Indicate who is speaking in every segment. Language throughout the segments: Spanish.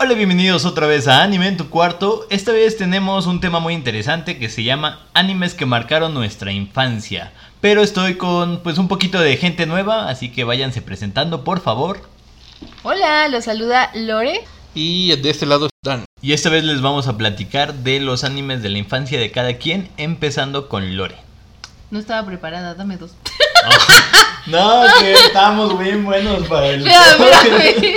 Speaker 1: Hola, bienvenidos otra vez a Anime en tu cuarto. Esta vez tenemos un tema muy interesante que se llama Animes que marcaron nuestra infancia. Pero estoy con pues un poquito de gente nueva, así que váyanse presentando, por favor.
Speaker 2: Hola, los saluda Lore.
Speaker 3: Y de este lado Dan.
Speaker 1: Y esta vez les vamos a platicar de los animes de la infancia de cada quien, empezando con Lore.
Speaker 2: No estaba preparada, dame dos.
Speaker 1: No, que estamos bien buenos para el...
Speaker 2: Mira.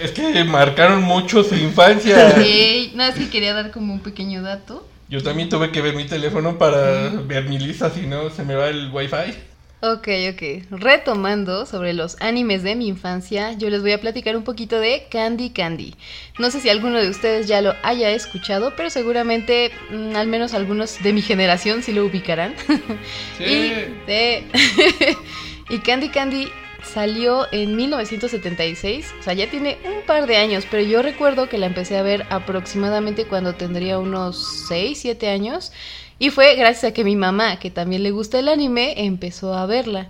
Speaker 3: Es que marcaron mucho su infancia.
Speaker 2: Ey, No, es que quería dar como un pequeño dato.
Speaker 3: Yo también tuve que ver mi teléfono para ver mi lista, si no se me va el wifi.
Speaker 2: Ok, ok. Retomando sobre los animes de mi infancia, yo les voy a platicar un poquito de Candy Candy. No sé si alguno de ustedes ya lo haya escuchado, pero seguramente mm, al menos algunos de mi generación sí lo ubicarán.
Speaker 3: Sí.
Speaker 2: y, de- y Candy Candy salió en 1976, o sea, ya tiene un par de años, pero yo recuerdo que la empecé a ver aproximadamente cuando tendría unos 6, 7 años. Y fue gracias a que mi mamá, que también le gusta el anime, empezó a verla.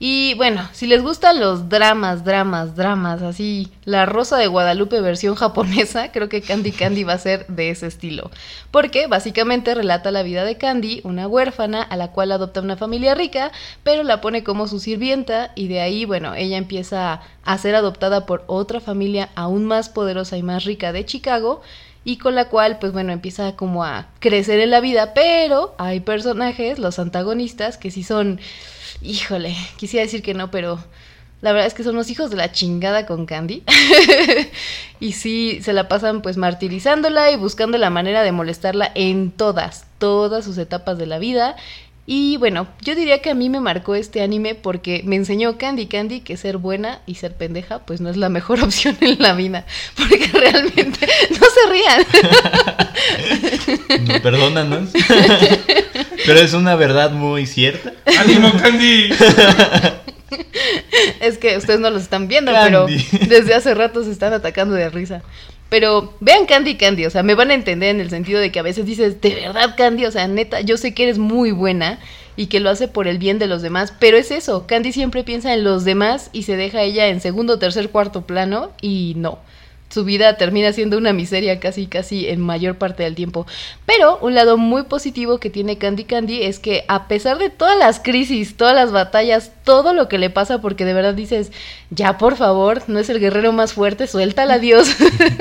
Speaker 2: Y bueno, si les gustan los dramas, dramas, dramas, así, la Rosa de Guadalupe versión japonesa, creo que Candy Candy va a ser de ese estilo. Porque básicamente relata la vida de Candy, una huérfana a la cual adopta una familia rica, pero la pone como su sirvienta y de ahí, bueno, ella empieza a ser adoptada por otra familia aún más poderosa y más rica de Chicago y con la cual, pues bueno, empieza como a crecer en la vida, pero hay personajes, los antagonistas, que sí son, híjole, quisiera decir que no, pero la verdad es que son los hijos de la chingada con Candy. y sí, se la pasan pues martirizándola y buscando la manera de molestarla en todas, todas sus etapas de la vida. Y bueno, yo diría que a mí me marcó este anime porque me enseñó Candy Candy que ser buena y ser pendeja pues no es la mejor opción en la vida. Porque realmente, no se rían.
Speaker 1: No, perdónanos. Pero es una verdad muy cierta.
Speaker 3: ¡Ánimo, Candy!
Speaker 2: Es que ustedes no los están viendo,
Speaker 1: Candy.
Speaker 2: pero desde hace rato se están atacando de risa. Pero vean Candy Candy, o sea, me van a entender en el sentido de que a veces dices, de verdad Candy, o sea, neta, yo sé que eres muy buena y que lo hace por el bien de los demás, pero es eso, Candy siempre piensa en los demás y se deja ella en segundo, tercer, cuarto plano y no. Su vida termina siendo una miseria casi casi en mayor parte del tiempo. Pero un lado muy positivo que tiene Candy Candy es que a pesar de todas las crisis, todas las batallas, todo lo que le pasa, porque de verdad dices, ya por favor, no es el guerrero más fuerte, suéltala Dios.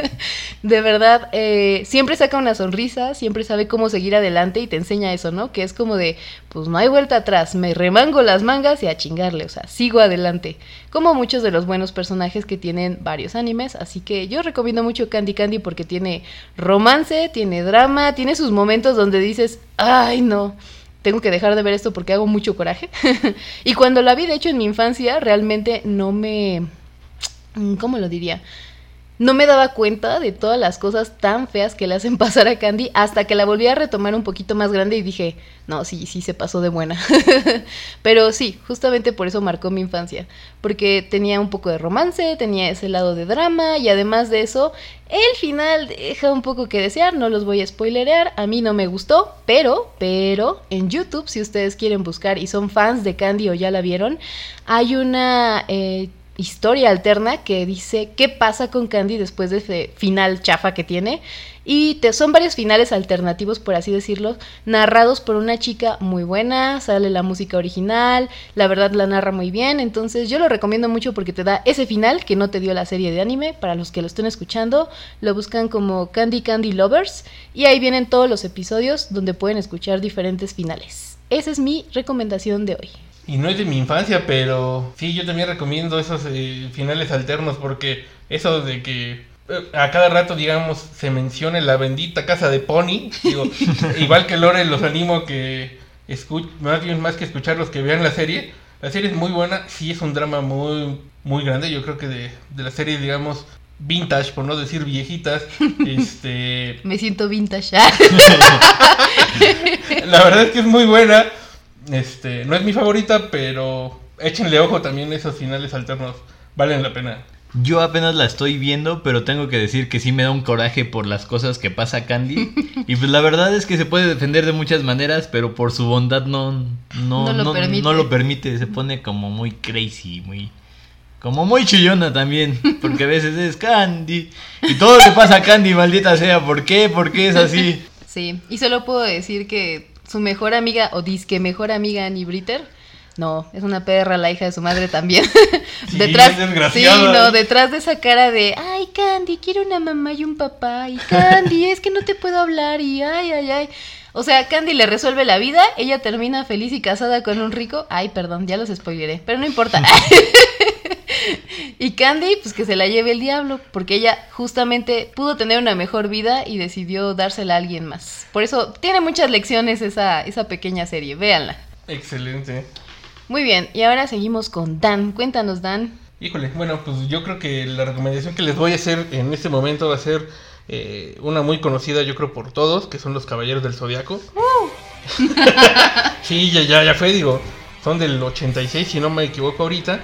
Speaker 2: de verdad, eh, siempre saca una sonrisa, siempre sabe cómo seguir adelante y te enseña eso, ¿no? Que es como de, pues no hay vuelta atrás, me remango las mangas y a chingarle, o sea, sigo adelante. Como muchos de los buenos personajes que tienen varios animes, así que yo recomiendo mucho Candy Candy porque tiene romance, tiene drama, tiene sus momentos donde dices, ay no, tengo que dejar de ver esto porque hago mucho coraje. y cuando la vi, de hecho, en mi infancia, realmente no me... mm, ¿Cómo lo diría? No me daba cuenta de todas las cosas tan feas que le hacen pasar a Candy hasta que la volví a retomar un poquito más grande y dije, no, sí, sí se pasó de buena. Pero sí, justamente por eso marcó mi infancia, porque tenía un poco de romance, tenía ese lado de drama y además de eso, el final deja un poco que desear, no los voy a spoilerear, a mí no me gustó, pero, pero, en YouTube, si ustedes quieren buscar y son fans de Candy o ya la vieron, hay una... eh, historia alterna que dice qué pasa con Candy después de ese final chafa que tiene. Y te, son varios finales alternativos, por así decirlo, narrados por una chica muy buena, sale la música original, la verdad la narra muy bien, entonces yo lo recomiendo mucho porque te da ese final que no te dio la serie de anime, para los que lo estén escuchando, lo buscan como Candy Candy Lovers y ahí vienen todos los episodios donde pueden escuchar diferentes finales. Esa es mi recomendación de hoy.
Speaker 3: Y no es de mi infancia, pero sí, yo también recomiendo esos eh, finales alternos porque eso de que eh, a cada rato, digamos, se mencione la bendita casa de Pony, digo, igual que Lore, los animo que escuchen, más bien más que escucharlos, que vean la serie. La serie es muy buena, sí es un drama muy, muy grande, yo creo que de, de la serie, digamos, vintage, por no decir viejitas, este...
Speaker 2: Me siento vintage.
Speaker 3: La verdad es que es muy buena. Este, no es mi favorita, pero échenle ojo también esos finales alternos. Valen la pena.
Speaker 1: Yo apenas la estoy viendo, pero tengo que decir que sí me da un coraje por las cosas que pasa Candy. Y pues la verdad es que se puede defender de muchas maneras, pero por su bondad no, no,
Speaker 2: No lo
Speaker 1: no-
Speaker 2: permite.
Speaker 1: no lo permite. Se pone como muy crazy, muy... Como muy chillona también, porque a veces es Candy. Y todo le pasa a Candy, maldita sea. ¿Por qué? ¿Por qué es así?
Speaker 2: Sí, y solo puedo decir que su mejor amiga, o disque mejor amiga Annie Britter, no, es una perra la hija de su madre también.
Speaker 3: Sí,
Speaker 2: detrás, sí, no, detrás de esa cara de, ay, Candy, quiero una mamá y un papá, y Candy, es que no te puedo hablar, y ay, ay, ay. O sea, Candy le resuelve la vida, ella termina feliz y casada con un rico. Ay, perdón, ya los spoileré, pero no importa. y Candy, pues que se la lleve el diablo, porque ella justamente pudo tener una mejor vida y decidió dársela a alguien más. Por eso tiene muchas lecciones esa, esa pequeña serie, véanla.
Speaker 3: Excelente.
Speaker 2: Muy bien, y ahora seguimos con Dan. Cuéntanos, Dan.
Speaker 3: Híjole, bueno, pues yo creo que la recomendación que les voy a hacer en este momento va a ser eh, una muy conocida, yo creo, por todos, que son los Caballeros del Zodiaco. sí, ya, ya, ya fue, digo, son del 86, si no me equivoco ahorita.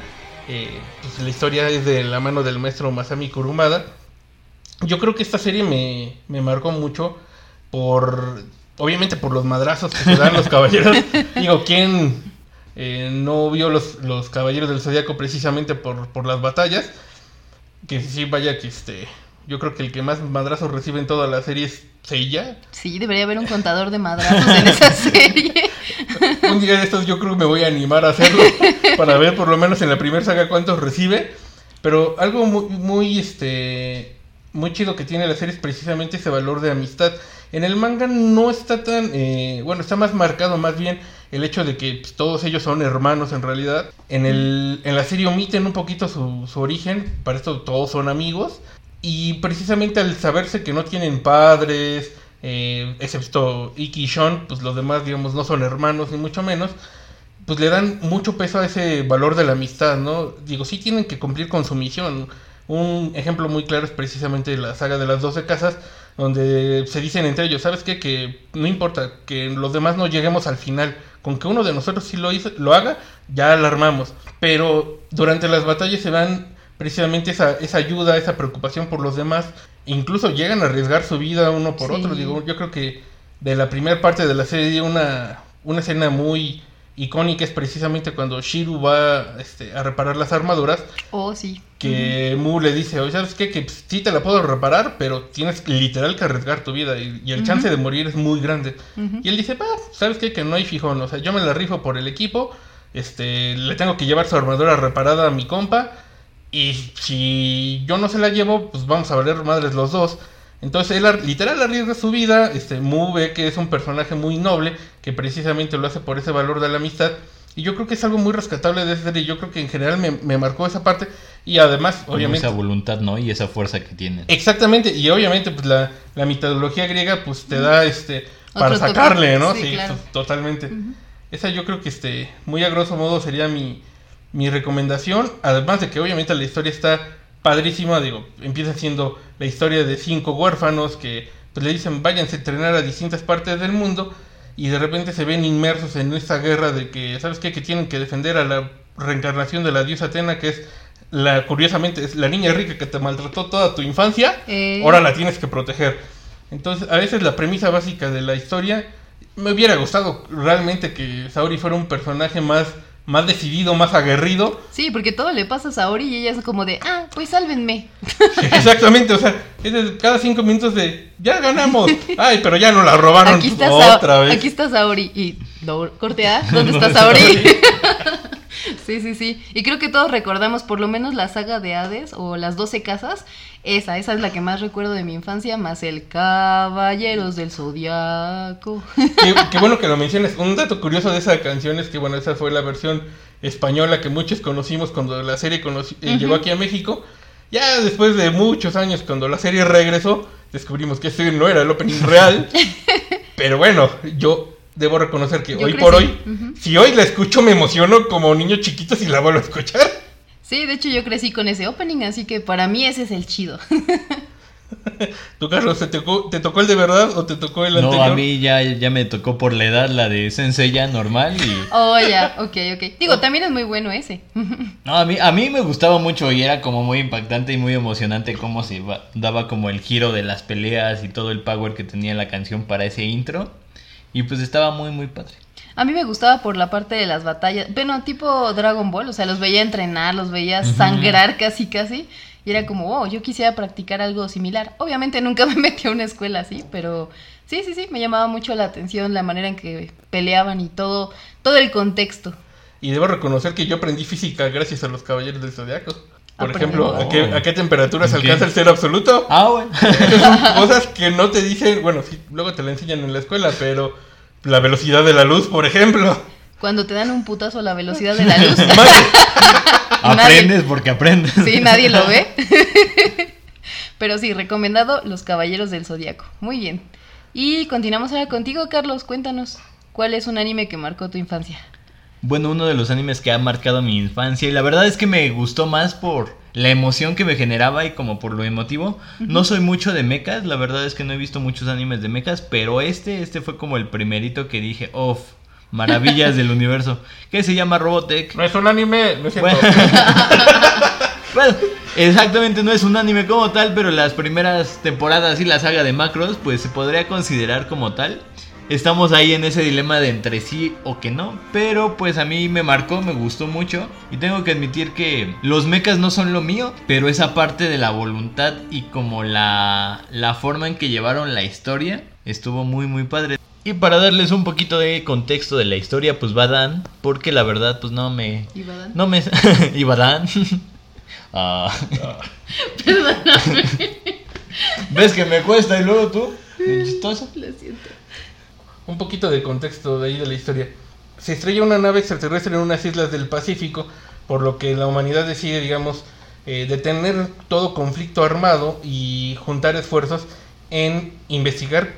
Speaker 3: Eh, pues la historia es de la mano del maestro Masami Kurumada. Yo creo que esta serie me, me marcó mucho por, obviamente por los madrazos que se dan los caballeros. Digo, ¿quién eh, no vio los, los Caballeros del Zodíaco precisamente por, por las batallas? Que sí, vaya que este... Yo creo que el que más madrazos recibe en toda la serie es Seiya.
Speaker 2: Sí, debería haber un contador de madrazos en esa serie.
Speaker 3: Un día de estos yo creo que me voy a animar a hacerlo para ver por lo menos en la primera saga cuántos recibe. Pero algo muy, muy, este, muy chido que tiene la serie es precisamente ese valor de amistad. En el manga no está tan, eh, bueno, está más marcado más bien el hecho de que pues, todos ellos son hermanos en realidad. En, el, en la serie omiten un poquito su, su origen, para esto todos son amigos. Y precisamente al saberse que no tienen padres, eh, excepto Iki y Sean, pues los demás, digamos, no son hermanos ni mucho menos, pues le dan mucho peso a ese valor de la amistad, ¿no? Digo, sí tienen que cumplir con su misión. Un ejemplo muy claro es precisamente la saga de las 12 casas, donde se dicen entre ellos, ¿sabes qué? Que no importa, que los demás no lleguemos al final. Con que uno de nosotros sí lo, lo haga, ya alarmamos. Pero durante las batallas se van precisamente esa, esa ayuda, esa preocupación por los demás. Incluso llegan a arriesgar su vida uno por
Speaker 2: Sí.
Speaker 3: otro. Digo, yo creo que de la primera parte de la serie una, una escena muy icónica es precisamente cuando Shiru va este, a reparar las armaduras.
Speaker 2: Oh, sí.
Speaker 3: Que Mu le dice, oye, ¿sabes qué? Que pues, sí te la puedo reparar, pero tienes literal que arriesgar tu vida y, y el chance de morir es muy grande. Y él dice, va, ¿sabes qué? Que no hay fijón, o sea, yo me la rifo por el equipo, este, le tengo que llevar su armadura reparada a mi compa, y si yo no se la llevo, pues vamos a valer madres los dos. Entonces él literal arriesga su vida, este, Mu ve que es un personaje muy noble, que precisamente lo hace por ese valor de la amistad, y yo creo que es algo muy rescatable de esa serie, yo creo que en general me, me marcó esa parte, y además, obviamente...
Speaker 1: esa voluntad, ¿no? Y esa fuerza que tienen.
Speaker 3: Exactamente, y obviamente pues la, la mitología griega pues te da este para sacarle, ¿no?
Speaker 2: Sí,
Speaker 3: Sí,
Speaker 2: claro.
Speaker 3: to- totalmente. Esa yo creo que este muy a grosso modo sería mi, mi recomendación, además de que obviamente la historia está padrísima, digo, empieza siendo la historia de cinco huérfanos que pues le dicen váyanse a entrenar a distintas partes del mundo y de repente se ven inmersos en esta guerra de que, ¿sabes qué? Que tienen que defender a la reencarnación de la diosa Atena, que es la, curiosamente, es la niña rica que te maltrató toda tu infancia,
Speaker 2: Eh.
Speaker 3: ahora la tienes que proteger. Entonces, a veces la premisa básica de la historia, me hubiera gustado realmente que Saori fuera un personaje más, más decidido, más aguerrido.
Speaker 2: Sí, porque todo le pasa a Saori y ella es como de, ah, pues sálvenme.
Speaker 3: Exactamente, o sea, es de cada cinco minutos de, ya ganamos. Ay, pero ya no la robaron
Speaker 2: Aquí está,
Speaker 3: otra
Speaker 2: Sa-
Speaker 3: vez.
Speaker 2: aquí está Saori. Y no, corte A, ¿dónde está Saori? sí, sí, sí. Y creo que todos recordamos por lo menos la saga de Hades o las 12 casas. Esa, esa es la que más recuerdo de mi infancia, más el Caballeros del Zodiaco.
Speaker 3: Qué, qué bueno que lo menciones. Un dato curioso de esa canción es que, bueno, esa fue la versión española que muchos conocimos cuando la serie conoci- eh, llegó aquí a México. Ya después de muchos años, cuando la serie regresó, descubrimos que este no era el opening real. Pero bueno, yo debo reconocer que
Speaker 2: Yo
Speaker 3: hoy por hoy, si hoy la escucho, me emociono como niño chiquito si la vuelvo a escuchar.
Speaker 2: Sí, de hecho yo crecí con ese opening, así que para mí ese es el chido.
Speaker 3: ¿Tú, Carlos, te tocó, te tocó el de verdad o te tocó el
Speaker 1: No,
Speaker 3: anterior?
Speaker 1: a mí ya, ya me tocó por la edad la de Sensei ya normal y...
Speaker 2: Oh, ya, ok, ok. Digo, también es muy bueno ese.
Speaker 1: No, a mí, a mí me gustaba mucho y era como muy impactante y muy emocionante cómo se va- daba como el giro de las peleas y todo el power que tenía la canción para ese intro. Y pues estaba muy, muy padre.
Speaker 2: A mí me gustaba por la parte de las batallas, bueno, tipo Dragon Ball, o sea, los veía entrenar, los veía sangrar casi casi, y era como, oh, yo quisiera practicar algo similar. Obviamente nunca me metí a una escuela así, pero sí, sí, sí, me llamaba mucho la atención la manera en que peleaban y todo, todo el contexto.
Speaker 3: Y debo reconocer que yo aprendí física gracias a los caballeros del zodiaco. Por
Speaker 2: Aprendí.
Speaker 3: ejemplo, ¿a qué, a qué temperatura se
Speaker 1: ¿En qué?
Speaker 3: alcanza el cero absoluto?
Speaker 1: Ah, bueno.
Speaker 3: Cosas que no te dicen, bueno, sí, luego te la enseñan en la escuela, pero la velocidad de la luz, por ejemplo.
Speaker 2: Cuando te dan un putazo a la velocidad de la luz,
Speaker 1: Aprendes porque aprendes.
Speaker 2: sí, nadie lo ve. Pero sí, recomendado Los Caballeros del Zodiaco. Muy bien. Y continuamos ahora contigo, Carlos. Cuéntanos, ¿cuál es un anime que marcó tu infancia?
Speaker 1: Bueno, uno de los animes que ha marcado mi infancia y la verdad es que me gustó más por la emoción que me generaba y como por lo emotivo. No soy mucho de mechas, la verdad es que no he visto muchos animes de mechas, pero este, este fue como el primerito que dije, off, maravillas del universo, que se llama Robotech.
Speaker 3: No es un anime, no es.
Speaker 1: Bueno. Bueno, exactamente no es un anime como tal, pero las primeras temporadas y la saga de Macros, pues se podría considerar como tal. Estamos ahí en ese dilema de entre sí o que no, pero pues a mí me marcó, me gustó mucho y tengo que admitir que los mechas no son lo mío, pero esa parte de la voluntad y como la, la forma en que llevaron la historia estuvo muy muy padre. Y para darles un poquito de contexto de la historia, pues va Dan, porque la verdad pues no me,
Speaker 2: Ibadan.
Speaker 1: no me. Ibadán. Ah. ¿Ves que me cuesta y luego tú? Chistoso.
Speaker 2: Lo siento.
Speaker 3: Un poquito de contexto de ahí de la historia. Se estrella una nave extraterrestre en unas islas del Pacífico, por lo que la humanidad decide, digamos, eh, detener todo conflicto armado y juntar esfuerzos en investigar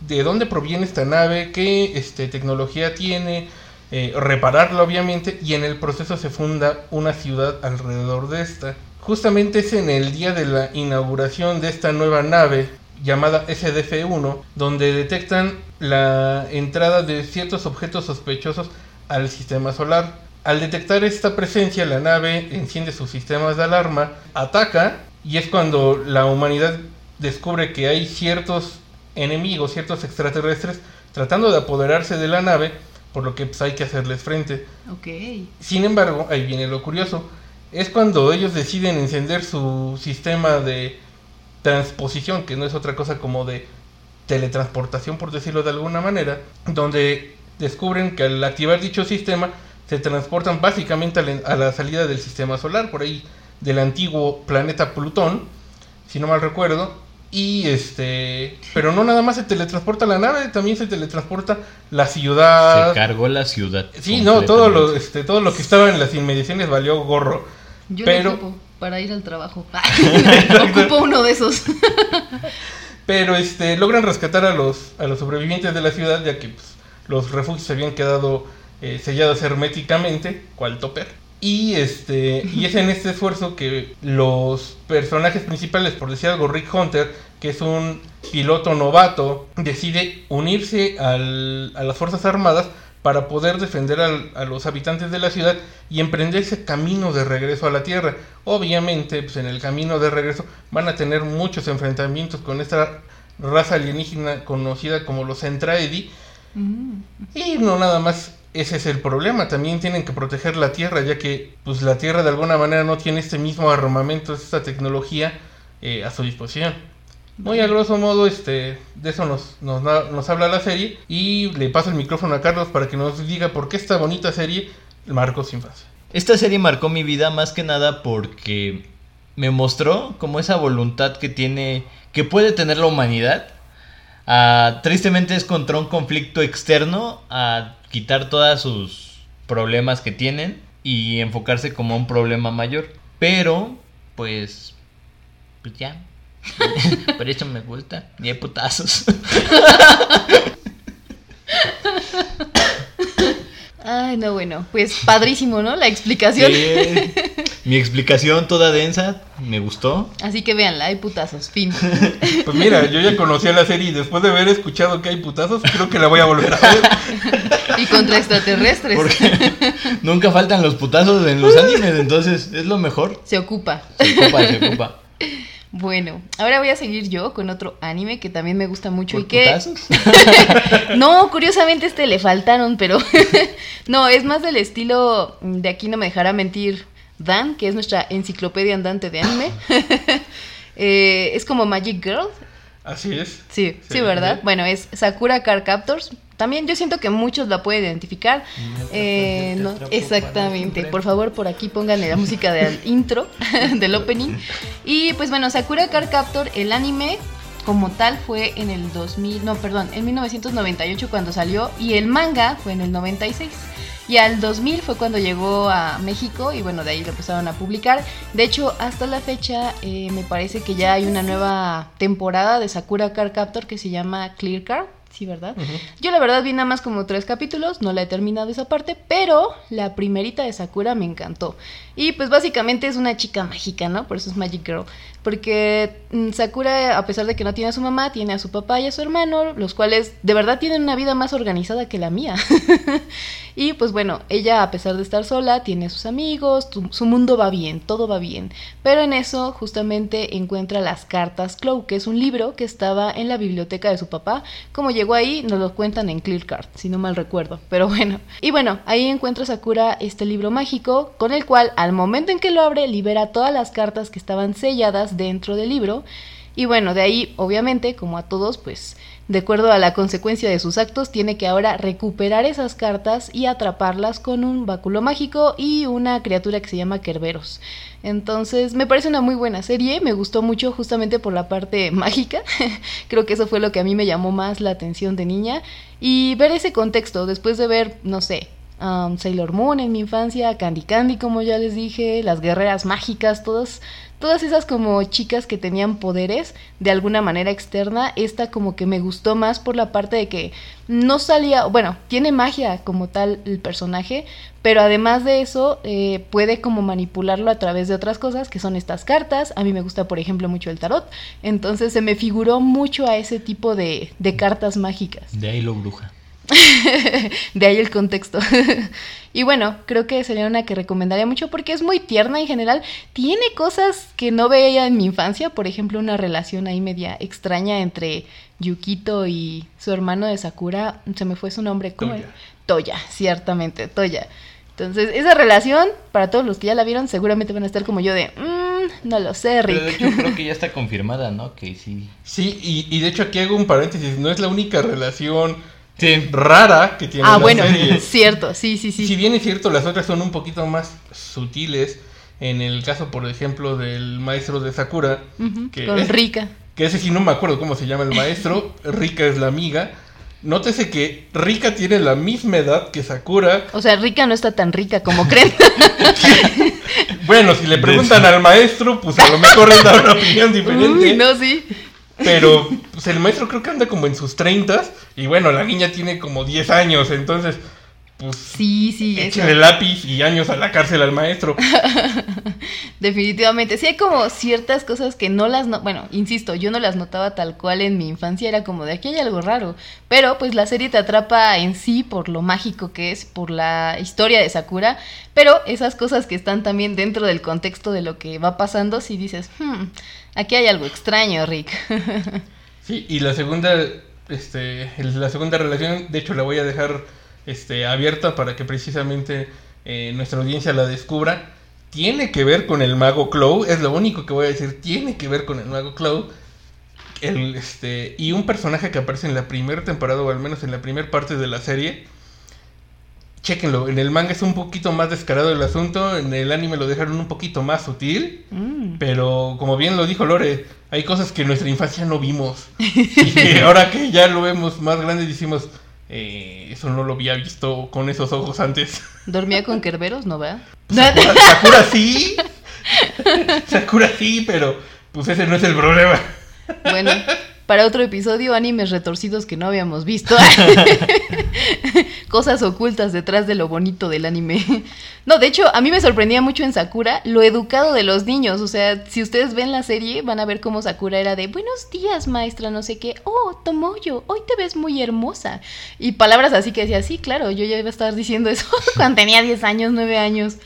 Speaker 3: de dónde proviene esta nave, qué este, tecnología tiene, eh, repararla obviamente, y en el proceso se funda una ciudad alrededor de esta. Justamente es en el día de la inauguración de esta nueva nave llamada SDF-1, donde detectan la entrada de ciertos objetos sospechosos al sistema solar. Al detectar esta presencia, la nave enciende sus sistemas de alarma, ataca, y es cuando la humanidad descubre que hay ciertos enemigos, ciertos extraterrestres, tratando de apoderarse de la nave, por lo que pues, hay que hacerles frente.
Speaker 2: Ok.
Speaker 3: Sin embargo, ahí viene lo curioso. Es cuando ellos deciden encender su sistema de transposición, que no es otra cosa como de teletransportación, por decirlo de alguna manera, donde descubren que al activar dicho sistema se transportan básicamente a la, a la salida del sistema solar, por ahí del antiguo planeta Plutón, si no mal recuerdo. Y este, pero no nada más se teletransporta la nave, también se teletransporta la ciudad.
Speaker 1: Se cargó la ciudad.
Speaker 3: Sí, no, todo lo, este, todo lo que estaba en las inmediaciones valió gorro.
Speaker 2: Yo
Speaker 3: Pero-
Speaker 2: para ir al trabajo. Ocupo uno de esos.
Speaker 3: Pero este, logran rescatar a los, a los sobrevivientes de la ciudad, ya que pues, los refugios se habían quedado eh, sellados herméticamente, cual topper. Y, este, y es en este esfuerzo que los personajes principales, por decir algo, Rick Hunter, que es un piloto novato, decide unirse al- a las Fuerzas Armadas para poder defender al- a los habitantes de la ciudad y emprender ese camino de regreso a la Tierra. Obviamente, pues en el camino de regreso van a tener muchos enfrentamientos con esta raza alienígena conocida como los Centraedi.
Speaker 2: Mm.
Speaker 3: Y no nada más ese es el problema, también tienen que proteger la Tierra, ya que pues la Tierra de alguna manera no tiene este mismo armamento, esta tecnología eh, a su disposición. Muy a grosso modo, este, de eso nos, nos, nos habla la serie y le paso el micrófono a Carlos para que nos diga por qué esta bonita serie marcó su infancia.
Speaker 1: Esta serie marcó mi vida más que nada porque me mostró como esa voluntad que tiene, que puede tener la humanidad. Tristemente es contra un conflicto externo a quitar todos sus problemas que tienen y enfocarse como un problema mayor. Pero, pues, pues ya. Por eso me gusta. Y hay putazos.
Speaker 2: Ay, no, bueno, pues padrísimo, ¿no? La explicación.
Speaker 1: Sí. Mi explicación toda densa me gustó.
Speaker 2: Así que véanla, hay putazos, fin.
Speaker 3: Pues mira, yo ya conocía la serie y después de haber escuchado que hay putazos, creo que la voy a volver a ver.
Speaker 2: Y contra extraterrestres.
Speaker 1: Porque nunca faltan los putazos en los animes, entonces es lo mejor.
Speaker 2: Se ocupa.
Speaker 1: Se ocupa, se ocupa.
Speaker 2: Bueno, ahora voy a seguir yo con otro anime que también me gusta mucho y
Speaker 1: ¿Por
Speaker 2: que... no, curiosamente este le faltaron, pero no, es más del estilo de aquí no me dejará mentir Dan, que es nuestra enciclopedia andante de anime. Eh, es como Magic Girl.
Speaker 3: Así es.
Speaker 2: Sí, sí,
Speaker 3: Sí,
Speaker 2: ¿verdad?
Speaker 3: sí.
Speaker 2: Bueno, es Sakura Car Captors. También yo siento que muchos la pueden identificar. Eh, no, exactamente. Por favor, por aquí pongan la música del intro, del opening. Y pues bueno, Sakura Car Captor, el anime como tal fue en el 2000, no, perdón, en 1998 cuando salió y el manga fue en el 96. Y al 2000 fue cuando llegó a México y bueno, de ahí lo empezaron a publicar. De hecho, hasta la fecha eh, me parece que ya hay una nueva temporada de Sakura Car Captor que se llama Clear Car. Sí, ¿verdad? Yo la verdad vi nada más como tres capítulos, no la he terminado esa parte, pero la primerita de Sakura me encantó. Y pues básicamente es una chica mágica, ¿no? Por eso es Magic Girl. Porque mm, Sakura, a pesar de que no tiene a su mamá, tiene a su papá y a su hermano, los cuales de verdad tienen una vida más organizada que la mía. y pues bueno, ella a pesar de estar sola, tiene a sus amigos, su mundo va bien, todo va bien. Pero en eso justamente encuentra las cartas Clow, que es un libro que estaba en la biblioteca de su papá. Como llegó ahí, nos lo cuentan en Clear Card, si no mal recuerdo. Pero bueno. Y bueno, ahí encuentra Sakura este libro mágico, con el cual al momento en que lo abre, libera todas las cartas que estaban selladas dentro del libro. Y bueno, de ahí, obviamente, como a todos, pues, de acuerdo a la consecuencia de sus actos, tiene que ahora recuperar esas cartas y atraparlas con un báculo mágico y una criatura que se llama Kerberos. Entonces, me parece una muy buena serie, me gustó mucho justamente por la parte mágica. Creo que eso fue lo que a mí me llamó más la atención de niña. Y ver ese contexto, después de ver, no sé, um, Sailor Moon en mi infancia, Candy Candy, como ya les dije, las guerreras mágicas, todas, todas esas como chicas que tenían poderes de alguna manera externa. Esta como que me gustó más por la parte de que no salía, bueno, tiene magia como tal el personaje, pero además de eso eh, puede como manipularlo a través de otras cosas que son estas cartas. A mí me gusta, por ejemplo, mucho el tarot. Entonces se me figuró mucho a ese tipo de, de cartas mágicas.
Speaker 1: De ahí lo bruja.
Speaker 2: de ahí el contexto. y bueno, creo que sería una que recomendaría mucho porque es muy tierna en general. Tiene cosas que no veía en mi infancia, por ejemplo, una relación ahí media extraña entre Yukito y su hermano de Sakura. Se me fue su nombre, ¿cómo
Speaker 3: Toya.
Speaker 2: ciertamente, Toya. Entonces, esa relación, para todos los que ya la vieron, seguramente van a estar como yo de, "Mm, no lo sé,
Speaker 1: Pero de
Speaker 2: Rick.
Speaker 1: hecho creo que ya está confirmada, ¿no? Que sí.
Speaker 3: Sí, y, y de hecho aquí hago un paréntesis, no es la única relación Rara que tiene
Speaker 2: ah,
Speaker 3: la
Speaker 2: bueno,
Speaker 3: serie.
Speaker 2: cierto, sí, sí, sí.
Speaker 3: Si bien es cierto, las otras son un poquito más sutiles. En el caso, por ejemplo, del maestro de Sakura, que
Speaker 2: con
Speaker 3: es-
Speaker 2: Rika.
Speaker 3: que ese sí no me acuerdo cómo se llama el maestro, Rika es la amiga. Nótese que Rika tiene la misma edad que Sakura.
Speaker 2: O sea, Rika no está tan rica como creen.
Speaker 3: Bueno, si le preguntan al maestro, pues a lo mejor él da una opinión diferente.
Speaker 2: Uy, no, sí.
Speaker 3: Pero pues el maestro creo que anda como en sus 30 y bueno, la niña tiene como 10 años, entonces pues
Speaker 2: Sí, sí, eso.
Speaker 3: échale lápiz y años a la cárcel al maestro.
Speaker 2: Definitivamente. Sí hay como ciertas cosas que no las... No bueno, insisto, yo no las notaba tal cual en mi infancia. Era como de aquí hay algo raro. Pero pues la serie te atrapa en sí por lo mágico que es, por la historia de Sakura. Pero esas cosas que están también dentro del contexto de lo que va pasando, si dices, hmm, aquí hay algo extraño, Rick.
Speaker 3: Sí, y la segunda este la segunda relación, de hecho la voy a dejar este abierta para que precisamente eh, nuestra audiencia la descubra. Tiene que ver con el mago Clow, es lo único que voy a decir, tiene que ver con el mago Clow. El, este, y un personaje que aparece en la primera temporada, o al menos en la primera parte de la serie. Chéquenlo, en el manga es un poquito más descarado el asunto, en el anime lo dejaron un poquito más sutil.
Speaker 2: Mm.
Speaker 3: Pero como bien lo dijo Lore, hay cosas que en nuestra infancia no vimos. Y que ahora que ya lo vemos más grande decimos, eh, eso no lo había visto con esos ojos antes.
Speaker 2: ¿Dormía con Kerberos? ¿No, verdad?
Speaker 3: Sakura, Sakura sí. Sakura sí, pero pues ese no es el problema.
Speaker 2: Bueno, para otro episodio, animes retorcidos que no habíamos visto. Cosas ocultas detrás de lo bonito del anime. No, de hecho, a mí me sorprendía mucho en Sakura lo educado de los niños. O sea, si ustedes ven la serie, van a ver cómo Sakura era de buenos días, maestra, no sé qué. Oh, Tomoyo, hoy te ves muy hermosa. Y palabras así que decía, sí, claro, yo ya iba a estar diciendo eso cuando tenía 10 años, 9 años.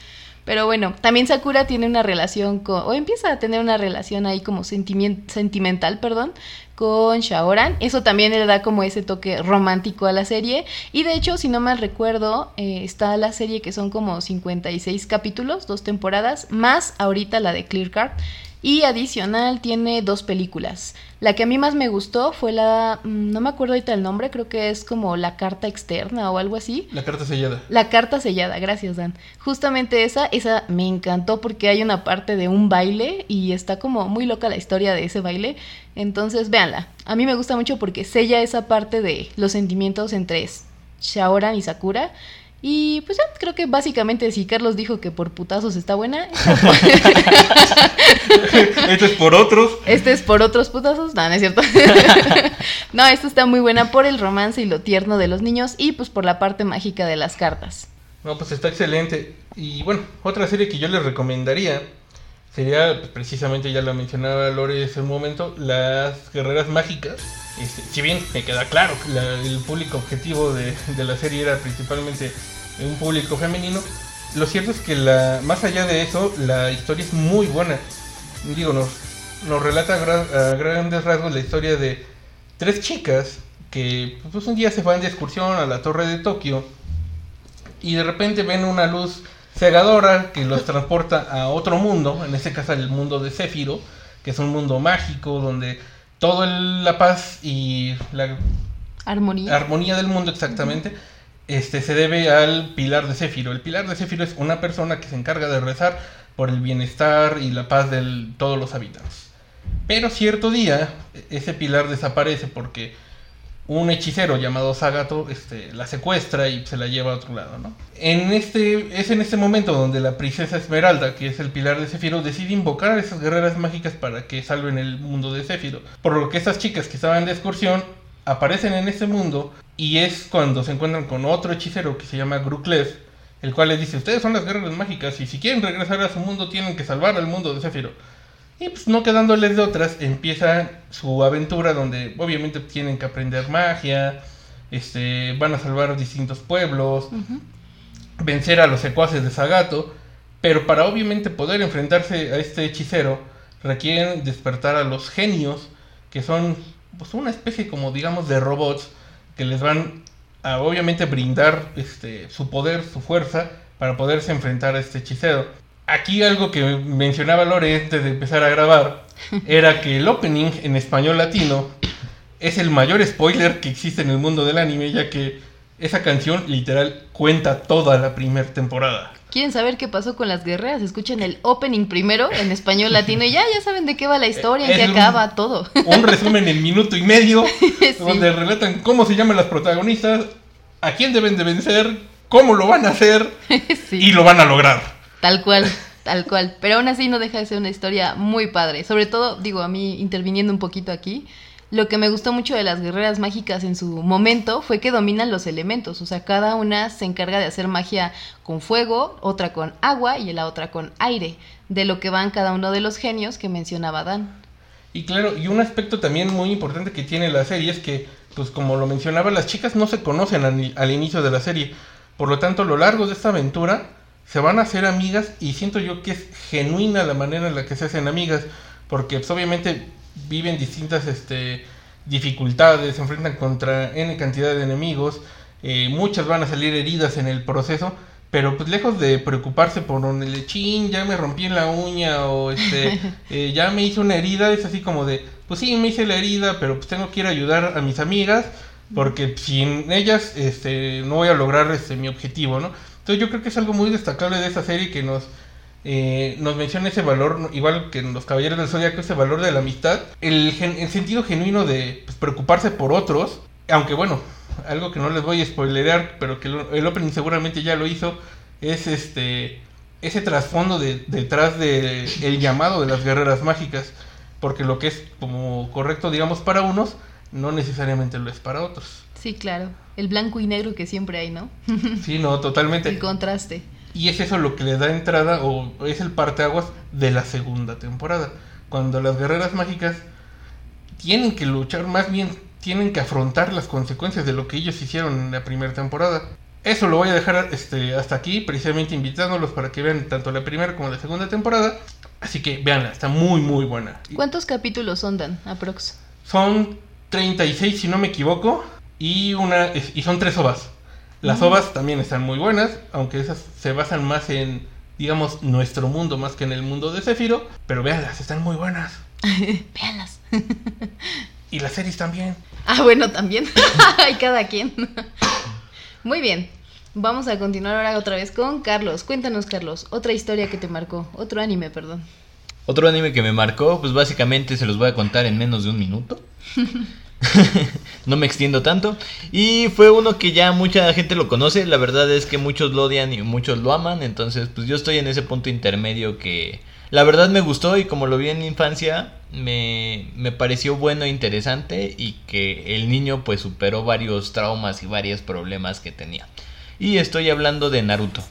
Speaker 2: Pero bueno, también Sakura tiene una relación con, o empieza a tener una relación ahí como sentimental, perdón, con Shaoran. Eso también le da como ese toque romántico a la serie. Y de hecho, si no mal recuerdo, eh, está la serie que son como 56 capítulos, dos temporadas, más ahorita la de Clear Card. Y adicional tiene dos películas. La que a mí más me gustó fue la, mm, no me acuerdo ahorita el nombre, creo que es como la carta externa o algo así.
Speaker 3: La carta sellada.
Speaker 2: La carta sellada, gracias Dan. Justamente esa, esa me encantó porque hay una parte de un baile y está como muy loca la historia de ese baile. Entonces, véanla. A mí me gusta mucho porque sella esa parte de los sentimientos entre Shaoran y Sakura. Y pues ya, creo que básicamente si Carlos dijo que por putazos está buena,
Speaker 3: Esto es por otros.
Speaker 2: este es por otros putazos. No, no es cierto. no, esta está muy buena por el romance y lo tierno de los niños y pues por la parte mágica de las cartas.
Speaker 3: No, pues está excelente. Y bueno, otra serie que yo les recomendaría sería, pues, precisamente ya la mencionaba Lore hace un momento, Las Guerreras Mágicas. Este, si bien me queda claro que la- el público objetivo de, de la serie era principalmente un público femenino, lo cierto es que la, más allá de eso, la historia es muy buena. Digo, nos, nos relata a, gra- a grandes rasgos la historia de tres chicas que pues, un día se van de excursión a la torre de Tokio y de repente ven una luz cegadora que los transporta a otro mundo, en este caso el mundo de Céfiro, que es un mundo mágico donde toda la paz y la
Speaker 2: Armonía.
Speaker 3: armonía del mundo exactamente este se debe al pilar de Céfiro. El pilar de Céfiro es una persona que se encarga de rezar por el bienestar y la paz de todos los habitantes. Pero cierto día ese pilar desaparece porque un hechicero llamado Sagato este, la secuestra y se la lleva a otro lado, ¿no? En este, es en este momento donde la princesa Esmeralda, que es el pilar de Céfiro, decide invocar a esas guerreras mágicas para que salven el mundo de Céfiro. Por lo que estas chicas que estaban de excursión aparecen en este mundo y es cuando se encuentran con otro hechicero que se llama Gruklev, el cual les dice, ustedes son las guerreras mágicas y si quieren regresar a su mundo tienen que salvar al mundo de Céfiro. Y pues no quedándoles de otras, empieza su aventura donde obviamente tienen que aprender magia, este, van a salvar distintos pueblos, vencer a los secuaces de Sagato, pero para obviamente poder enfrentarse a este hechicero requieren despertar a los genios, que son pues una especie como digamos de robots que les van a obviamente brindar este su poder, su fuerza para poderse enfrentar a este hechicero. Aquí algo que mencionaba Lore antes de empezar a grabar era que el opening en español latino es el mayor spoiler que existe en el mundo del anime, ya que esa canción literal cuenta toda la primera temporada.
Speaker 2: ¿Quieren saber qué pasó con las guerreras? Escuchen el opening primero en español latino y ya, ya saben de qué va la historia, en qué
Speaker 3: un-
Speaker 2: acaba todo.
Speaker 3: Un resumen en minuto y medio,
Speaker 2: Sí.
Speaker 3: donde relatan cómo se llaman las protagonistas, a quién deben de vencer, cómo lo van a hacer
Speaker 2: Sí.
Speaker 3: y lo van a lograr.
Speaker 2: Tal cual, tal cual. Pero aún así no deja de ser una historia muy padre. Sobre todo, digo, a mí interviniendo un poquito aquí, lo que me gustó mucho de las guerreras mágicas en su momento fue que dominan los elementos. O sea, cada una se encarga de hacer magia con fuego, otra con agua y la otra con aire. De lo que van cada uno de los genios que mencionaba Dan.
Speaker 3: Y claro, y un aspecto también muy importante que tiene la serie es que, pues como lo mencionaba, las chicas no se conocen al, al inicio de la serie. Por lo tanto, a lo largo de esta aventura se van a hacer amigas y siento yo que es genuina la manera en la que se hacen amigas, porque pues, obviamente viven distintas este, dificultades, se enfrentan contra N cantidad de enemigos, eh, muchas van a salir heridas en el proceso, pero pues lejos de preocuparse por un lechín, ya me rompí en la uña o este, eh, ya me hice una herida, es así como de, pues sí, me hice la herida, pero pues tengo que ir a ayudar a mis amigas, porque sin ellas este, no voy a lograr este, mi objetivo, ¿no? Entonces yo creo que es algo muy destacable de esta serie que nos, eh, nos menciona ese valor, igual que en los Caballeros del Zodiaco, ese valor de la amistad, el, gen- el sentido genuino de pues, preocuparse por otros, aunque bueno, algo que no les voy a spoilerear, pero que lo- el opening seguramente ya lo hizo, es este ese trasfondo de, detrás de el llamado de las guerreras mágicas, porque lo que es como correcto, digamos, para unos, no necesariamente lo es para otros.
Speaker 2: Sí, claro. El blanco y negro que siempre hay, ¿no?
Speaker 3: Sí, no, totalmente.
Speaker 2: El contraste.
Speaker 3: Y es eso lo que le da entrada o es el parteaguas de la segunda temporada. Cuando las guerreras mágicas tienen que luchar, más bien tienen que afrontar las consecuencias de lo que ellos hicieron en la primera temporada. eso lo voy a dejar este, hasta aquí, precisamente invitándolos para que vean tanto la primera como la segunda temporada. Así que véanla, está muy, muy buena.
Speaker 2: ¿Cuántos capítulos son, Dan, aprox?
Speaker 3: Son 36, si no me equivoco, y, una, y son tres ovas. Las ovas también están muy buenas, aunque esas se basan más en, digamos, nuestro mundo más que en el mundo de Zephyro. Pero véanlas, están muy buenas.
Speaker 2: Véanlas.
Speaker 3: y las series también.
Speaker 2: Ah, bueno, también. Hay cada quien. Muy bien. Vamos a continuar ahora otra vez con Carlos. Cuéntanos, Carlos, otra historia que te marcó, otro anime, perdón.
Speaker 1: Otro anime que me marcó, pues básicamente se los voy a contar en menos de un minuto. no me extiendo tanto. Y fue uno que ya mucha gente lo conoce. La verdad es que muchos lo odian y muchos lo aman. Entonces, pues yo estoy en ese punto intermedio que la verdad me gustó y como lo vi en mi infancia, me, me pareció bueno e interesante. Y que el niño pues superó varios traumas y varios problemas que tenía. Y estoy hablando de Naruto.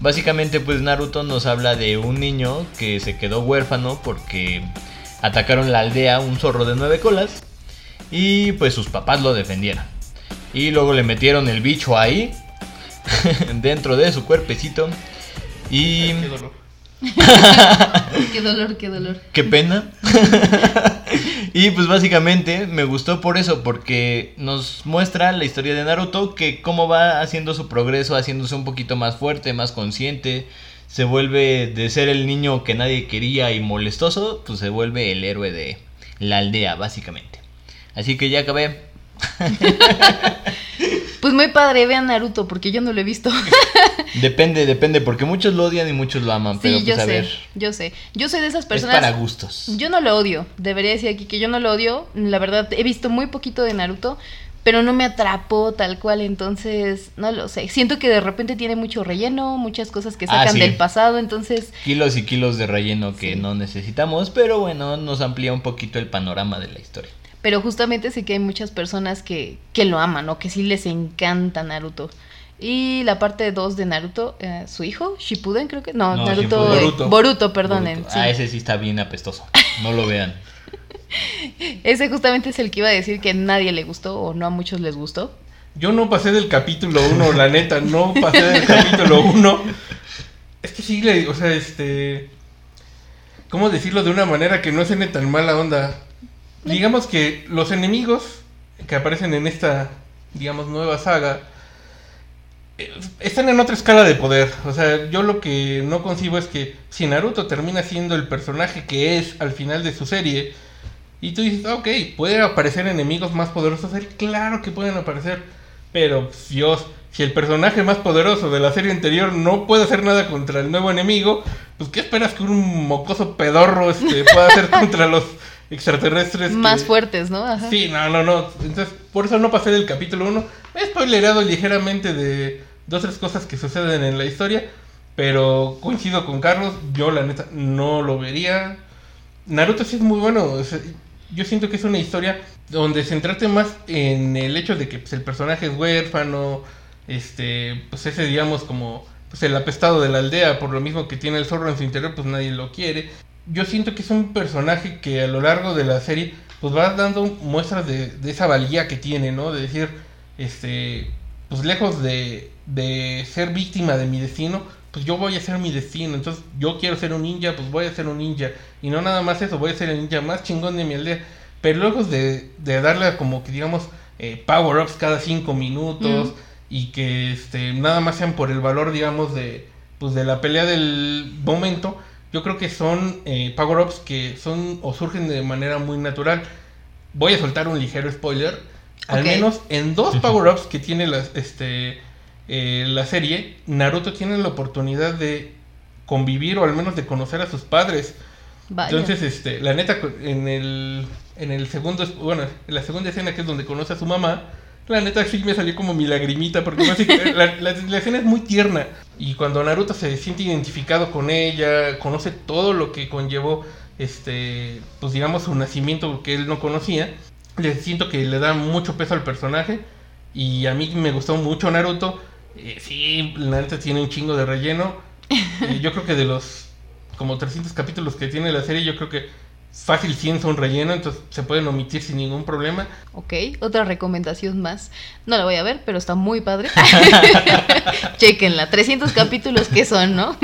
Speaker 1: Básicamente pues Naruto nos habla de un niño que se quedó huérfano porque atacaron la aldea un zorro de nueve colas y pues sus papás lo defendieron. Y luego le metieron el bicho ahí, dentro de su cuerpecito. Y...
Speaker 3: Qué dolor.
Speaker 2: qué dolor, qué dolor.
Speaker 1: Qué pena. y pues básicamente me gustó por eso, porque nos muestra la historia de Naruto, que cómo va haciendo su progreso, haciéndose un poquito más fuerte, más consciente. Se vuelve de ser el niño que nadie quería y molestoso, pues se vuelve el héroe de la aldea, básicamente. Así que ya acabé.
Speaker 2: pues muy padre, vean Naruto, porque yo no lo he visto.
Speaker 1: depende, depende, porque muchos lo odian y muchos lo aman. pero
Speaker 2: yo
Speaker 1: pues, a
Speaker 2: sé,
Speaker 1: ver,
Speaker 2: yo sé. Yo soy de esas personas.
Speaker 1: es para gustos.
Speaker 2: Yo no lo odio. Debería decir aquí que yo no lo odio. La verdad, he visto muy poquito de Naruto. Pero no me atrapó tal cual, entonces no lo sé. Siento que de repente tiene mucho relleno, muchas cosas que
Speaker 1: Ah,
Speaker 2: sacan
Speaker 1: sí.
Speaker 2: del pasado, entonces
Speaker 1: Kilos y kilos de relleno que
Speaker 2: Sí.
Speaker 1: no necesitamos, pero bueno, nos amplía un poquito el panorama de la historia.
Speaker 2: Pero justamente sé que hay muchas personas que, que lo aman o que sí les encanta Naruto. Y la parte 2 de Naruto, eh, su hijo, Shippuden creo que... No,
Speaker 1: No,
Speaker 2: Naruto... Eh,
Speaker 3: Boruto.
Speaker 2: Boruto, perdonen.
Speaker 1: Boruto.
Speaker 2: sí.
Speaker 1: Ah, ese sí está bien apestoso. No lo vean.
Speaker 2: Ese justamente es el que iba a decir que a nadie le gustó o no a muchos les gustó.
Speaker 3: Yo no pasé del capítulo 1, la neta, no pasé del capítulo 1. Es que sí, le, o sea, este... ¿Cómo decirlo de una manera que no suene tan mala onda? Digamos que los enemigos que aparecen en esta, digamos, nueva saga, eh, están en otra escala de poder. O sea, yo lo que no concibo es que si Naruto termina siendo el personaje que es al final de su serie, y tú dices, "Ah, ok, puede aparecer enemigos más poderosos. él? Claro que pueden aparecer. Pero, pues, Dios, si el personaje más poderoso de la serie anterior no puede hacer nada contra el nuevo enemigo, pues ¿qué esperas que un mocoso pedorro este, pueda hacer contra los extraterrestres? que-
Speaker 2: Más fuertes, ¿no? Ajá.
Speaker 3: Sí, no, no, no. Entonces, por eso no pasé del capítulo 1. He spoilerado ligeramente de dos tres cosas que suceden en la historia. Pero coincido con Carlos, yo la neta no lo vería. Naruto sí es muy bueno. o sea, yo siento que es una historia donde centrarte más en el hecho de que pues, el personaje es huérfano. Este, pues ese digamos como pues, el apestado de la aldea, por lo mismo que tiene el zorro en su interior, pues nadie lo quiere. Yo siento que es un personaje que a lo largo de la serie pues va dando muestras de, de esa valía que tiene, ¿no? De decir, este, pues lejos de, de ser víctima de mi destino, pues yo voy a ser mi destino. Entonces yo quiero ser un ninja, pues voy a ser un ninja. Y no nada más eso, voy a ser el ninja más chingón de mi aldea. Pero lejos de, de darle como que digamos eh, power-ups cada cinco minutos
Speaker 2: Mm.
Speaker 3: y que este, nada más sean por el valor, digamos, de, pues, de la pelea del momento, yo creo que son eh, power-ups que son o surgen de manera muy natural. Voy a soltar un ligero spoiler. Al menos en dos power-ups que tiene la, este, eh, la serie, Naruto tiene la oportunidad de convivir o al menos de conocer a sus padres.
Speaker 2: Vaya.
Speaker 3: Entonces, este, la neta, en el, en el segundo, bueno, en la segunda escena que es donde conoce a su mamá, la neta sí me salió como mi lagrimita, porque la- la escena es muy tierna. Y cuando Naruto se siente identificado con ella, conoce todo lo que conllevó, este, pues digamos, su nacimiento que él no conocía, le siento que le da mucho peso al personaje. Y a mí me gustó mucho Naruto. Eh, sí, la neta tiene un chingo de relleno. Eh, yo creo que de los como 300 capítulos que tiene la serie, yo creo que fácil 100 son relleno, entonces se pueden omitir sin ningún problema.
Speaker 2: Ok, otra recomendación más. No la voy a ver, pero está muy padre. Chequenla, 300 capítulos que son, ¿no?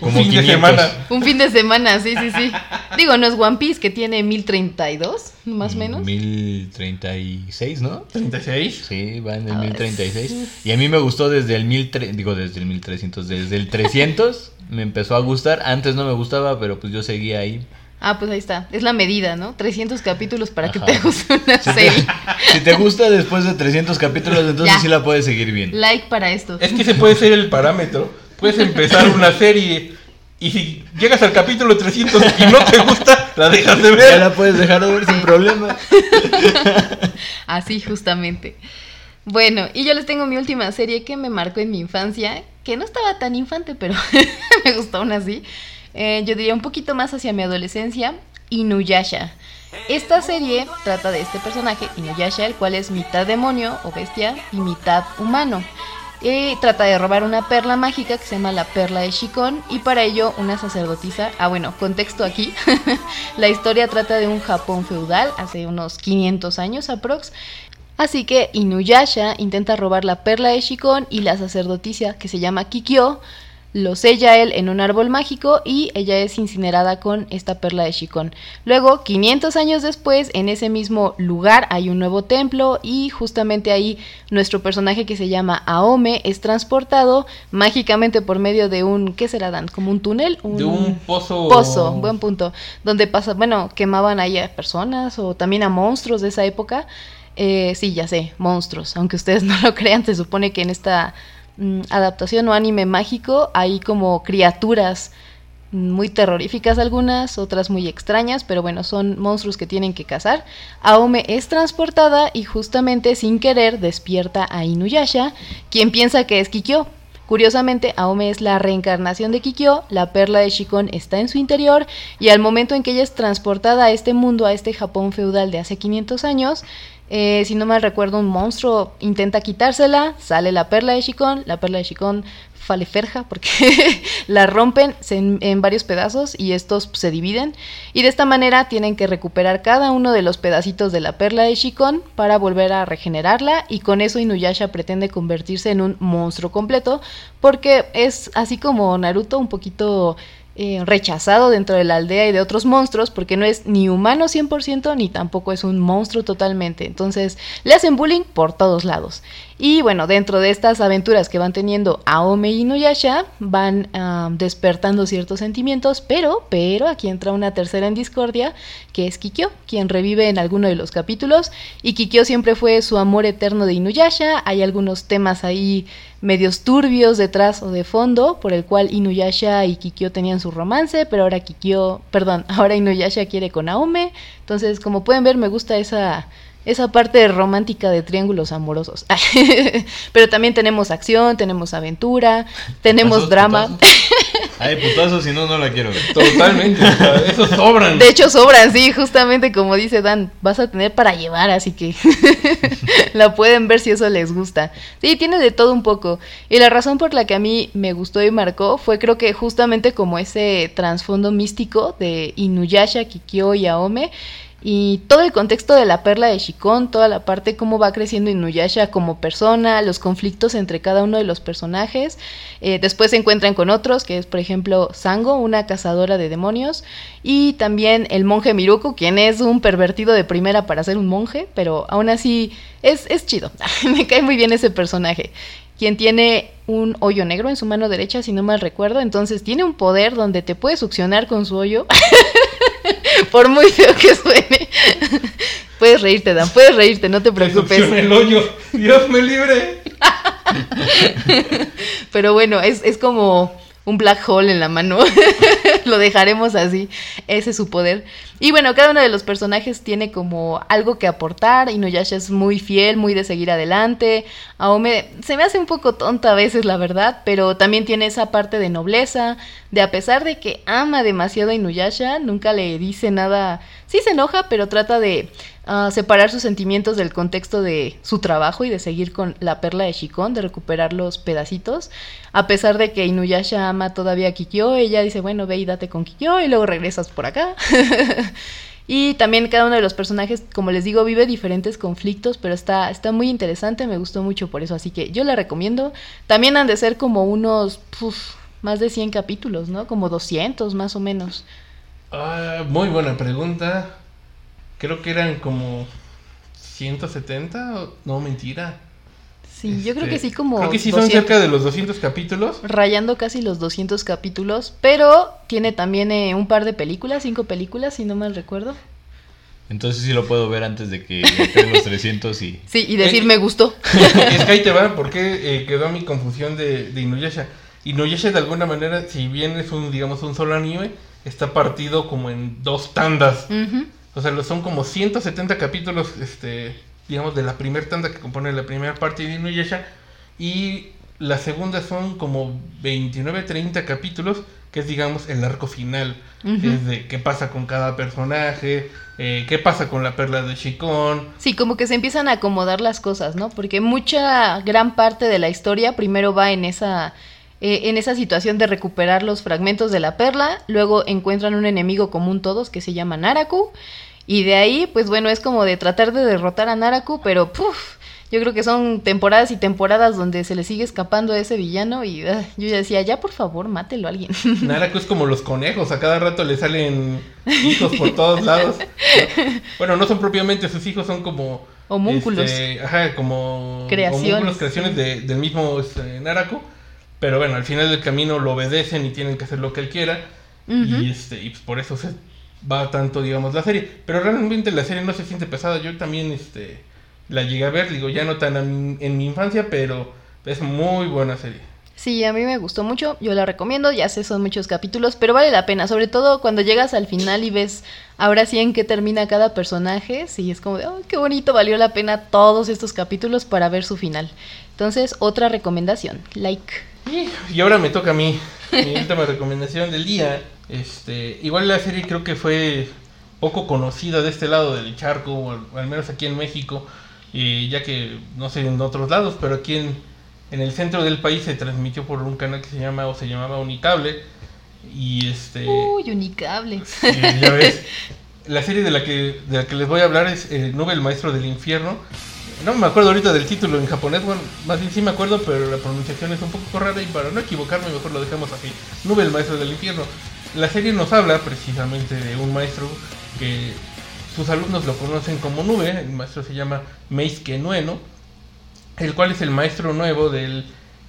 Speaker 3: Un fin de
Speaker 1: 500.
Speaker 3: semana.
Speaker 2: Un fin de semana, sí, sí, sí. Digo, no es One Piece que tiene 1032, más o menos.
Speaker 1: 1036, ¿no?
Speaker 3: 36.
Speaker 1: Sí, va en el
Speaker 2: Ah,
Speaker 1: 1036. Y a mí me gustó desde el 1300, digo desde el 1300, desde el 300 me empezó a gustar. Antes no me gustaba, pero pues yo seguía ahí.
Speaker 2: Ah, pues ahí está. Es la medida, ¿no? 300 capítulos para que te guste una
Speaker 1: Si te,
Speaker 2: serie.
Speaker 1: si te gusta después de 300 capítulos, entonces
Speaker 2: Ya.
Speaker 1: sí la puedes seguir viendo.
Speaker 2: Like para esto.
Speaker 3: Es que ese puede ser el parámetro. Puedes empezar una serie y si llegas al capítulo 300 y no te gusta, la dejas de
Speaker 1: Ya
Speaker 3: ver.
Speaker 1: la puedes dejar de ver sin problema.
Speaker 2: Así justamente. Bueno, y yo les tengo mi última serie que me marcó en mi infancia, que no estaba tan infante, pero me gustó aún así. Eh, yo diría un poquito más hacia mi adolescencia, Inuyasha. Esta serie trata de este personaje, Inuyasha, el cual es mitad demonio o bestia y mitad humano. Y trata de robar una perla mágica que se llama la perla de Shikon y para ello una sacerdotisa, ah bueno, contexto aquí, la historia trata de un Japón feudal hace unos 500 años aprox. Así que Inuyasha intenta robar la perla de Shikon y la sacerdotisa que se llama Kikyo lo sella él en un árbol mágico y ella es incinerada con esta perla de Shikon. Luego, 500 años después, en ese mismo lugar hay un nuevo templo y justamente ahí nuestro personaje que se llama Aome es transportado mágicamente por medio de un, ¿qué será Dan? Como un túnel,
Speaker 3: De un pozo.
Speaker 2: pozo, buen punto, donde pasa, bueno, quemaban ahí a personas o también a monstruos de esa época. Eh, sí, ya sé, monstruos, aunque ustedes no lo crean, se supone que en esta mm, adaptación o anime mágico hay como criaturas muy terroríficas algunas, otras muy extrañas, pero bueno, son monstruos que tienen que cazar. Aome es transportada y justamente sin querer despierta a Inuyasha, quien piensa que es Kikyo. Curiosamente, Aome es la reencarnación de Kikyo, la perla de Shikon está en su interior y al momento en que ella es transportada a este mundo, a este Japón feudal de hace 500 años, eh, si no mal recuerdo, un monstruo intenta quitársela, sale la perla de Shikon, la perla de Shikon faleferja porque la rompen en, en varios pedazos y estos se dividen. Y de esta manera tienen que recuperar cada uno de los pedacitos de la perla de Shikon para volver a regenerarla y con eso Inuyasha pretende convertirse en un monstruo completo porque es así como Naruto un poquito eh, rechazado dentro de la aldea y de otros monstruos porque no es ni humano 100% ni tampoco es un monstruo totalmente. Entonces le hacen bullying por todos lados. Y bueno, dentro de estas aventuras que van teniendo Aome y Inuyasha van despertando ciertos sentimientos, pero, pero aquí entra una tercera en discordia que es Kikyo, quien revive en alguno de los capítulos y Kikyo siempre fue su amor eterno de Inuyasha. Hay algunos temas ahí medios turbios detrás o de fondo, por el cual Inuyasha y Kikyo tenían su romance, pero ahora Kikyo, perdón, ahora Inuyasha quiere con Aome. Entonces, como pueden ver, me gusta esa esa parte romántica de triángulos amorosos. pero también tenemos acción, tenemos aventura, tenemos
Speaker 1: Putazos,
Speaker 2: drama.
Speaker 1: putazos. Ay, putazos, si no, no la quiero ver.
Speaker 3: Totalmente. o sea, esos sobran.
Speaker 2: De hecho, sobran, sí, justamente como dice Dan, vas a tener para llevar, así que la pueden ver si eso les gusta. Sí, tiene de todo un poco. Y la razón por la que a mí me gustó y marcó fue creo que justamente como ese trasfondo místico de Inuyasha, Kikyo y Aome. Y todo el contexto de la perla de Shikon, toda la parte cómo va creciendo Inuyasha como persona, los conflictos entre cada uno de los personajes. Eh, después se encuentran con otros, que es por ejemplo Sango, una cazadora de demonios, y también el monje Miruko, quien es un pervertido de primera para ser un monje, pero aún así es, es chido. Me cae muy bien ese personaje quien tiene un hoyo negro en su mano derecha, si no mal recuerdo. Entonces tiene un poder donde te puede succionar con su hoyo. Por muy feo que suene. puedes reírte, Dan, puedes reírte, no te preocupes.
Speaker 3: el hoyo. Dios me libre.
Speaker 2: Pero bueno, es, es como un black hole en la mano. Lo dejaremos así. Ese es su poder. Y bueno, cada uno de los personajes tiene como algo que aportar. Inuyasha es muy fiel, muy de seguir adelante. Aome se me hace un poco tonta a veces, la verdad, pero también tiene esa parte de nobleza, de a pesar de que ama demasiado a Inuyasha, nunca le dice nada sí se enoja, pero trata de ah, separar sus sentimientos del contexto de su trabajo y de seguir con la perla de Shikon, de recuperar los pedacitos. A pesar de que Inuyasha ama todavía a Kikyo, ella dice, bueno, ve y date con Kikyo y luego regresas por acá. Y también cada uno de los personajes, como les digo, vive diferentes conflictos, pero está, está muy interesante, me gustó mucho por eso, así que yo la recomiendo. También han de ser como unos más de 100 capítulos, ¿no? Como 200 más o menos.
Speaker 3: Ah, muy buena pregunta. Creo que eran como 170, no mentira.
Speaker 2: Sí, yo creo que
Speaker 3: Este,
Speaker 2: sí, como.
Speaker 3: Creo que sí son
Speaker 2: 200,
Speaker 3: cerca de los 200 capítulos.
Speaker 2: Rayando casi los 200 capítulos, pero tiene también eh, un par de películas, cinco películas, si no mal recuerdo.
Speaker 1: Entonces sí lo puedo ver antes de que lleguen los 300 y...
Speaker 2: Sí, y decir
Speaker 3: Eh,
Speaker 2: me gustó.
Speaker 3: es que ahí te va, porque eh, quedó mi confusión de, de Inuyasha. Inuyasha de alguna manera, si bien es un, digamos, un solo anime, está partido como en dos tandas. O sea, son como 170 capítulos, este, digamos, de la primera tanda que compone la primera parte de Inuyasha. Y la segunda son como 29, 30 capítulos, que es, digamos, el arco final.
Speaker 2: Ujú.
Speaker 3: Es de qué pasa con cada personaje, eh, qué pasa con la perla de Shikon.
Speaker 2: Sí, como que se empiezan a acomodar las cosas, ¿no? Porque mucha, gran parte de la historia primero va en esa, eh, en esa situación de recuperar los fragmentos de la perla, luego encuentran un enemigo común todos que se llama Naraku, y de ahí, pues bueno, es como de tratar de derrotar a Naraku, pero puf, yo creo que son temporadas y temporadas donde se le sigue escapando a ese villano y ah, yo ya decía, ya por favor, mátelo a alguien.
Speaker 3: Naraku es como los conejos, a cada rato le salen hijos por todos lados. Bueno, no son propiamente sus hijos, son como...
Speaker 2: Homúnculos.
Speaker 3: este, ajá, como...
Speaker 2: Creaciones.
Speaker 3: homúnculos, creaciones de- del mismo este, Naraku. Pero bueno, al final del camino lo obedecen y tienen que hacer lo que él quiera. Y, este, y pues por eso se va tanto, digamos, la serie. Pero realmente la serie no se siente pesada. Yo también este, la llegué a ver, digo, ya no tan en, en mi infancia, pero es muy buena serie.
Speaker 2: Sí, a mí me gustó mucho, yo la recomiendo, ya sé, son muchos capítulos, pero vale la pena, sobre todo cuando llegas al final y ves ahora sí en qué termina cada personaje, sí, es como de, oh, qué bonito, valió la pena todos estos capítulos para ver su final. Entonces, otra recomendación, like.
Speaker 3: Y ahora me toca a mí, mi última recomendación del día. Este, igual la serie creo que fue poco conocida de este lado del charco, o al, menos aquí en México, y ya que no sé en otros lados, pero aquí en, en el centro del país se transmitió por un canal que se llama o se llamaba Unicable. Y este.
Speaker 2: Uy, unicable.
Speaker 3: Sí, ya ves. La serie de la que, de la que les voy a hablar es eh, Nube, el maestro del infierno. No me acuerdo ahorita del título en japonés, bueno, más bien sí me acuerdo, pero la pronunciación es un poco rara y para no equivocarme mejor lo dejamos así. Nube, el maestro del infierno. La serie nos habla precisamente de un maestro que sus alumnos lo conocen como Nube, el maestro se llama Meisuke Nueno, el cual es el maestro nuevo del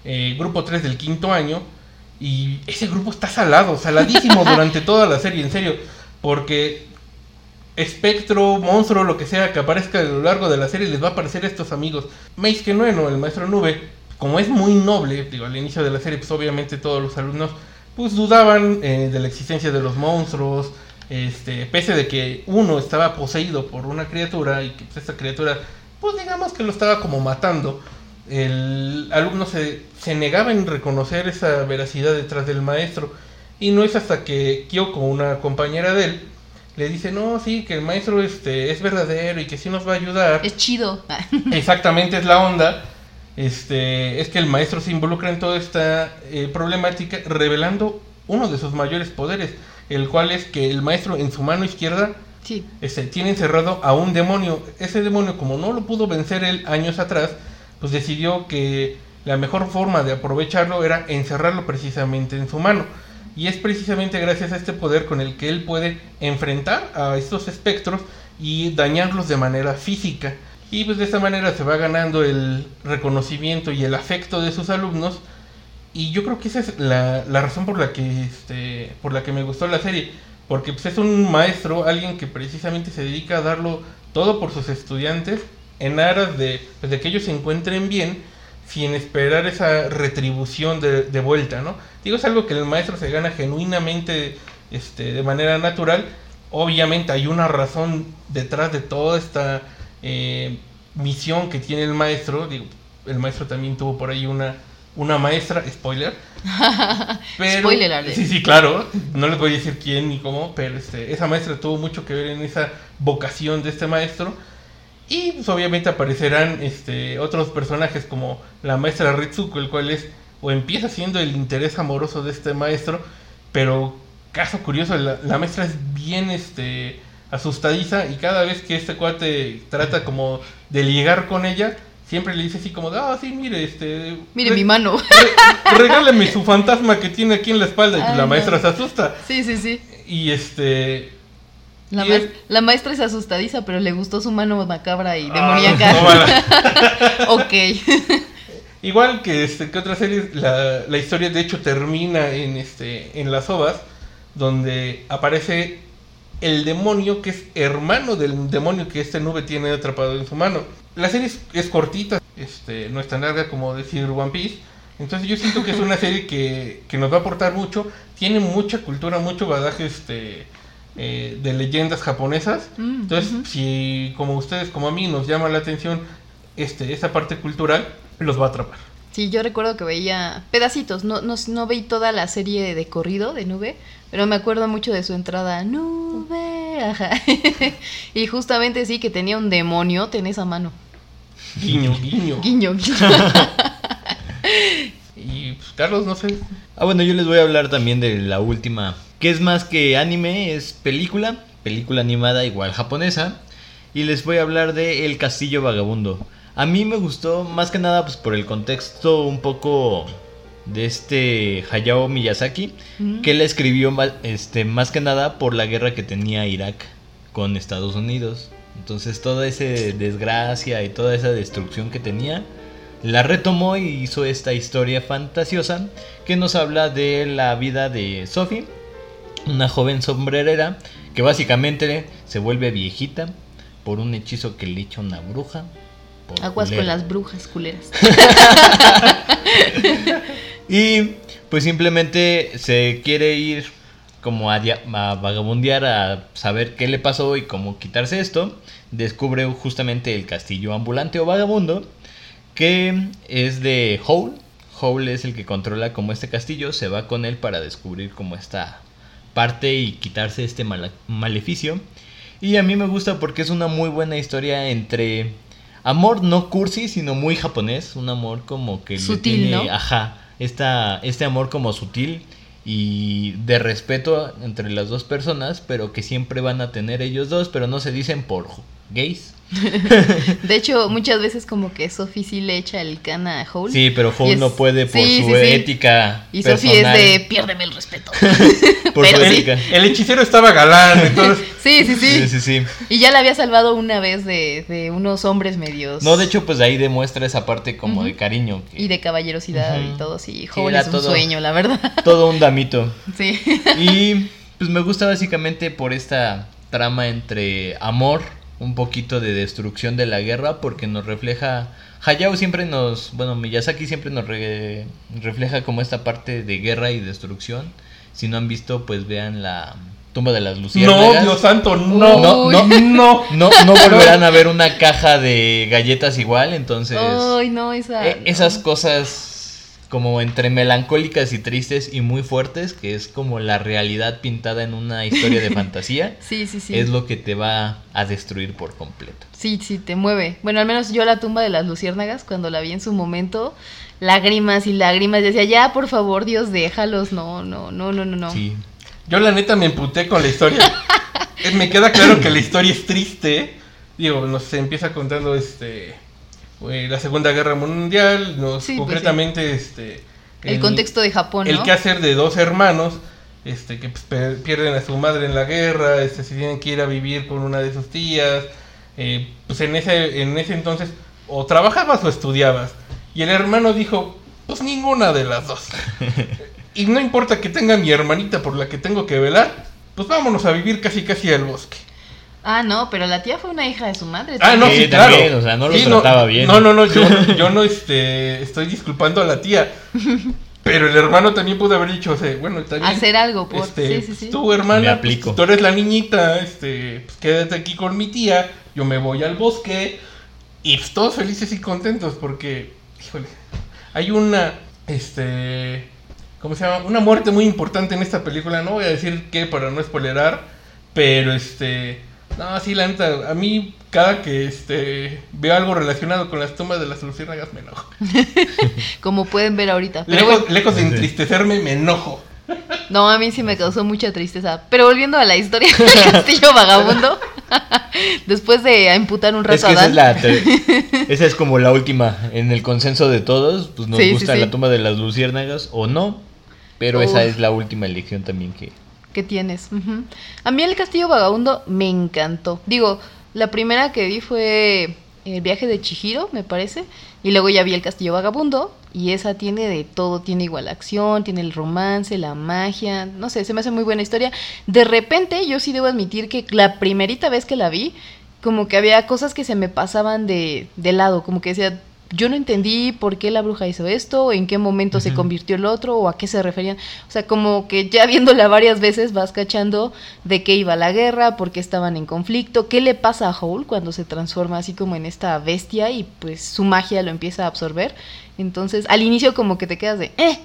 Speaker 3: eh, grupo 3 del quinto año. Y ese grupo está salado, saladísimo durante toda la serie, en serio. Porque espectro, monstruo, lo que sea que aparezca a lo largo de la serie, les va a aparecer estos amigos. Meisuke Nueno, el maestro nube, como es muy noble, digo, al inicio de la serie, pues obviamente todos los alumnos pues dudaban eh, de la existencia de los monstruos, este, pese de que uno estaba poseído por una criatura y que pues, esta criatura, pues digamos que lo estaba como matando. El alumno se, se negaba en reconocer esa veracidad detrás del maestro. Y no es hasta que Kyoko, una compañera de él, le dice, no, sí, que el maestro este, es verdadero y que sí nos va a ayudar.
Speaker 2: Es chido.
Speaker 3: Exactamente es la onda. Este, es que el maestro se involucra en toda esta eh, problemática revelando uno de sus mayores poderes, el cual es que el maestro en su mano izquierda
Speaker 2: Sí.
Speaker 3: este, tiene encerrado a un demonio. Ese demonio, como no lo pudo vencer él años atrás, pues decidió que la mejor forma de aprovecharlo era encerrarlo precisamente en su mano. Y es precisamente gracias a este poder con el que él puede enfrentar a estos espectros y dañarlos de manera física. Y pues de esta manera se va ganando el reconocimiento y el afecto de sus alumnos. Y yo creo que esa es la, la razón por la que este, por la que me gustó la serie. Porque pues, es un maestro, alguien que precisamente se dedica a darlo todo por sus estudiantes en aras de, pues, de que ellos se encuentren bien sin esperar esa retribución de, de vuelta, ¿no? Digo, es algo que el maestro se gana genuinamente este, de manera natural. Obviamente hay una razón detrás de toda esta eh, misión que tiene el maestro. Digo, el maestro también tuvo por ahí una una maestra, spoiler. pero,
Speaker 2: Spoiler alert.
Speaker 3: Sí, sí, claro. No les voy a decir quién ni cómo, pero este, esa maestra tuvo mucho que ver en esa vocación de este maestro. Y pues, obviamente aparecerán este, otros personajes como la maestra Ritsuko, el cual es o empieza siendo el interés amoroso de este maestro, pero caso curioso, la, la maestra es bien este, asustadiza y cada vez que este cuate trata como de ligar con ella, siempre le dice así como, ah, sí, mire, este...
Speaker 2: Mire
Speaker 3: re-
Speaker 2: mi mano.
Speaker 3: re- regáleme su fantasma que tiene aquí en la espalda y pues
Speaker 2: Ay,
Speaker 3: la
Speaker 2: no.
Speaker 3: maestra se asusta.
Speaker 2: Sí, sí, sí.
Speaker 3: Y este...
Speaker 2: La, ma- maestra es asustadiza, pero le gustó su mano macabra y
Speaker 3: Ah,
Speaker 2: demoníaca.
Speaker 3: no, vale.
Speaker 2: ok.
Speaker 3: Igual que este que otras series, la, la historia de hecho termina en este en las ovas, donde aparece el demonio que es hermano del demonio que este nube tiene atrapado en su mano. La serie es, es cortita, este, no es tan larga como decir One Piece. Entonces yo siento que es una serie que, que nos va a aportar mucho. Tiene mucha cultura, mucho badaje este, eh, de leyendas japonesas.
Speaker 2: Mm,
Speaker 3: Entonces, si como ustedes, como a mí, nos llama la atención este, esa parte cultural, los va a atrapar.
Speaker 2: Sí, yo recuerdo que veía pedacitos, no, no, no veí toda la serie de corrido de Nube, pero me acuerdo mucho de su entrada, Nube, ajá. y justamente sí, que tenía un demonio en esa mano.
Speaker 3: Guiño, guiño.
Speaker 2: Guiño, guiño.
Speaker 3: Y pues, Carlos, no sé.
Speaker 1: Ah, bueno, yo les voy a hablar también de la última, que es más que anime, es película, película animada igual japonesa, y les voy a hablar de El Castillo Vagabundo. A mí me gustó más que nada pues por el contexto un poco de este Hayao Miyazaki, que él escribió este más que nada por la guerra que tenía Irak con Estados Unidos. Entonces toda esa desgracia y toda esa destrucción que tenía la retomó y hizo esta historia fantasiosa que nos habla de la vida de Sophie, una joven sombrerera que básicamente se vuelve viejita por un hechizo que le echa una bruja. por
Speaker 2: Aguas con las brujas culeras.
Speaker 1: Y pues simplemente se quiere ir como a, a vagabundear a saber qué le pasó y cómo quitarse esto. Descubre justamente el castillo ambulante o vagabundo que es de Howl. Howl es el que controla como este castillo. Se va con él para descubrir como esta parte y quitarse este maleficio. Y a mí me gusta porque es una muy buena historia entre amor no cursi, sino muy japonés. Un amor como que le
Speaker 2: Sutil,
Speaker 1: tiene,
Speaker 2: ¿no?
Speaker 1: ajá, esta, este amor como sutil y de respeto entre las dos personas, pero que siempre van a tener ellos dos, pero no se dicen por gays.
Speaker 2: De hecho, muchas veces como que Sophie sí le echa el can a Howl.
Speaker 1: Sí, pero
Speaker 2: es-
Speaker 1: no puede por
Speaker 2: sí,
Speaker 1: su
Speaker 2: sí, sí.
Speaker 1: ética.
Speaker 2: Y Sophie es de piérdeme el respeto.
Speaker 1: por
Speaker 2: pero
Speaker 1: su
Speaker 2: sí.
Speaker 1: ética.
Speaker 3: El hechicero estaba galán, entonces.
Speaker 2: Sí, sí, sí.
Speaker 1: Sí, sí, sí.
Speaker 2: Y ya la había salvado una vez de, de unos hombres medios.
Speaker 1: No, de hecho, pues ahí demuestra esa parte como de cariño. que-
Speaker 2: Y de caballerosidad y todo, sí.
Speaker 1: Era
Speaker 2: es un
Speaker 1: todo.
Speaker 2: sueño, la verdad.
Speaker 1: Todo un damito.
Speaker 2: Sí.
Speaker 1: Y pues me gusta básicamente por esta trama entre amor, un poquito de destrucción de la guerra, porque nos refleja. Hayao siempre nos. Bueno, Miyazaki siempre nos re- refleja como esta parte de guerra y destrucción. Si no han visto, pues vean la tumba de las
Speaker 3: No,
Speaker 1: luciérnagas.
Speaker 3: Dios santo, no.
Speaker 1: No, no,
Speaker 3: no.
Speaker 1: No, no volverán a ver una caja de galletas igual, entonces.
Speaker 2: Ay, no, esa.
Speaker 1: Eh, esas cosas como entre melancólicas y tristes y muy fuertes, que es como la realidad pintada en una historia de fantasía,
Speaker 2: Sí, sí, sí.
Speaker 1: es lo que te va a destruir por completo.
Speaker 2: Sí, sí, te mueve. Bueno, al menos yo la tumba de las luciérnagas, cuando la vi en su momento, lágrimas y lágrimas, decía, ya, por favor, Dios, déjalos. No, no, no, no, no, no.
Speaker 1: Sí.
Speaker 3: Yo la neta me emputé con la historia. Eh, me queda claro que la historia es triste. Digo, nos empieza contando este eh, la Segunda Guerra Mundial, nos
Speaker 2: Sí, pues
Speaker 3: concretamente este
Speaker 2: El contexto de Japón,
Speaker 3: el
Speaker 2: ¿no?
Speaker 3: quehacer de dos hermanos este que pues, pierden a su madre en la guerra, este se tienen que ir a vivir con una de sus tías. eh, pues en ese en ese entonces o trabajabas o estudiabas. Y el hermano dijo, pues ninguna de las dos. y no importa que tenga mi hermanita por la que tengo que velar, pues vámonos a vivir casi casi al bosque.
Speaker 2: Ah, no, pero la tía fue una hija de su madre.
Speaker 3: Ah, no,
Speaker 1: Sí,
Speaker 3: sí, claro.
Speaker 1: también, o sea, no lo
Speaker 3: Sí,
Speaker 1: trataba bien.
Speaker 3: No, no, no, yo, yo no este, estoy disculpando a la tía. Pero el hermano también pudo haber dicho, o sea, bueno, está bien.
Speaker 2: Hacer algo por.
Speaker 3: Este,
Speaker 2: sí, sí, sí.
Speaker 3: Tu hermana,
Speaker 1: Me
Speaker 3: pues,
Speaker 1: aplico.
Speaker 3: tú eres la niñita, este, pues, quédate aquí con mi tía, yo me voy al bosque y pues, todos felices y contentos porque, híjole, hay una, este, ¿cómo se llama? Una muerte muy importante en esta película. No voy a decir qué para no spoilerar, pero este, no, sí, la neta, a mí cada que este veo algo relacionado con las tumbas de las luciérnagas me enojo.
Speaker 2: Como pueden ver ahorita. Pero
Speaker 3: Lejos,
Speaker 2: bueno,
Speaker 3: lejos de entristecerme, me enojo.
Speaker 2: no, a mí sí me causó mucha tristeza. Pero volviendo a la historia del castillo vagabundo, después de imputar un rato
Speaker 1: Es que
Speaker 2: a
Speaker 1: esa es,
Speaker 2: Dan,
Speaker 1: la esa es como la última. En el consenso de todos, pues nos
Speaker 2: Sí,
Speaker 1: gusta
Speaker 2: sí.
Speaker 1: la tumba de las luciérnagas o no. Pero esa es la última elección también que...
Speaker 2: que tienes. A mí el castillo vagabundo me encantó. Digo, la primera que vi fue el viaje de Chihiro, me parece. Y luego ya vi el castillo vagabundo. Y esa tiene de todo. Tiene igual acción, tiene el romance, la magia. No sé, se me hace muy buena historia. De repente, yo sí debo admitir que la primerita vez que la vi, como que había cosas que se me pasaban de, de lado. Como que decía, yo no entendí por qué la bruja hizo esto, en qué momento se convirtió el otro, o a qué se referían. O sea, como que ya viéndola varias veces vas cachando de qué iba la guerra, por qué estaban en conflicto, qué le pasa a Howl cuando se transforma así como en esta bestia y pues su magia lo empieza a absorber. Entonces, al inicio como que te quedas de, eh,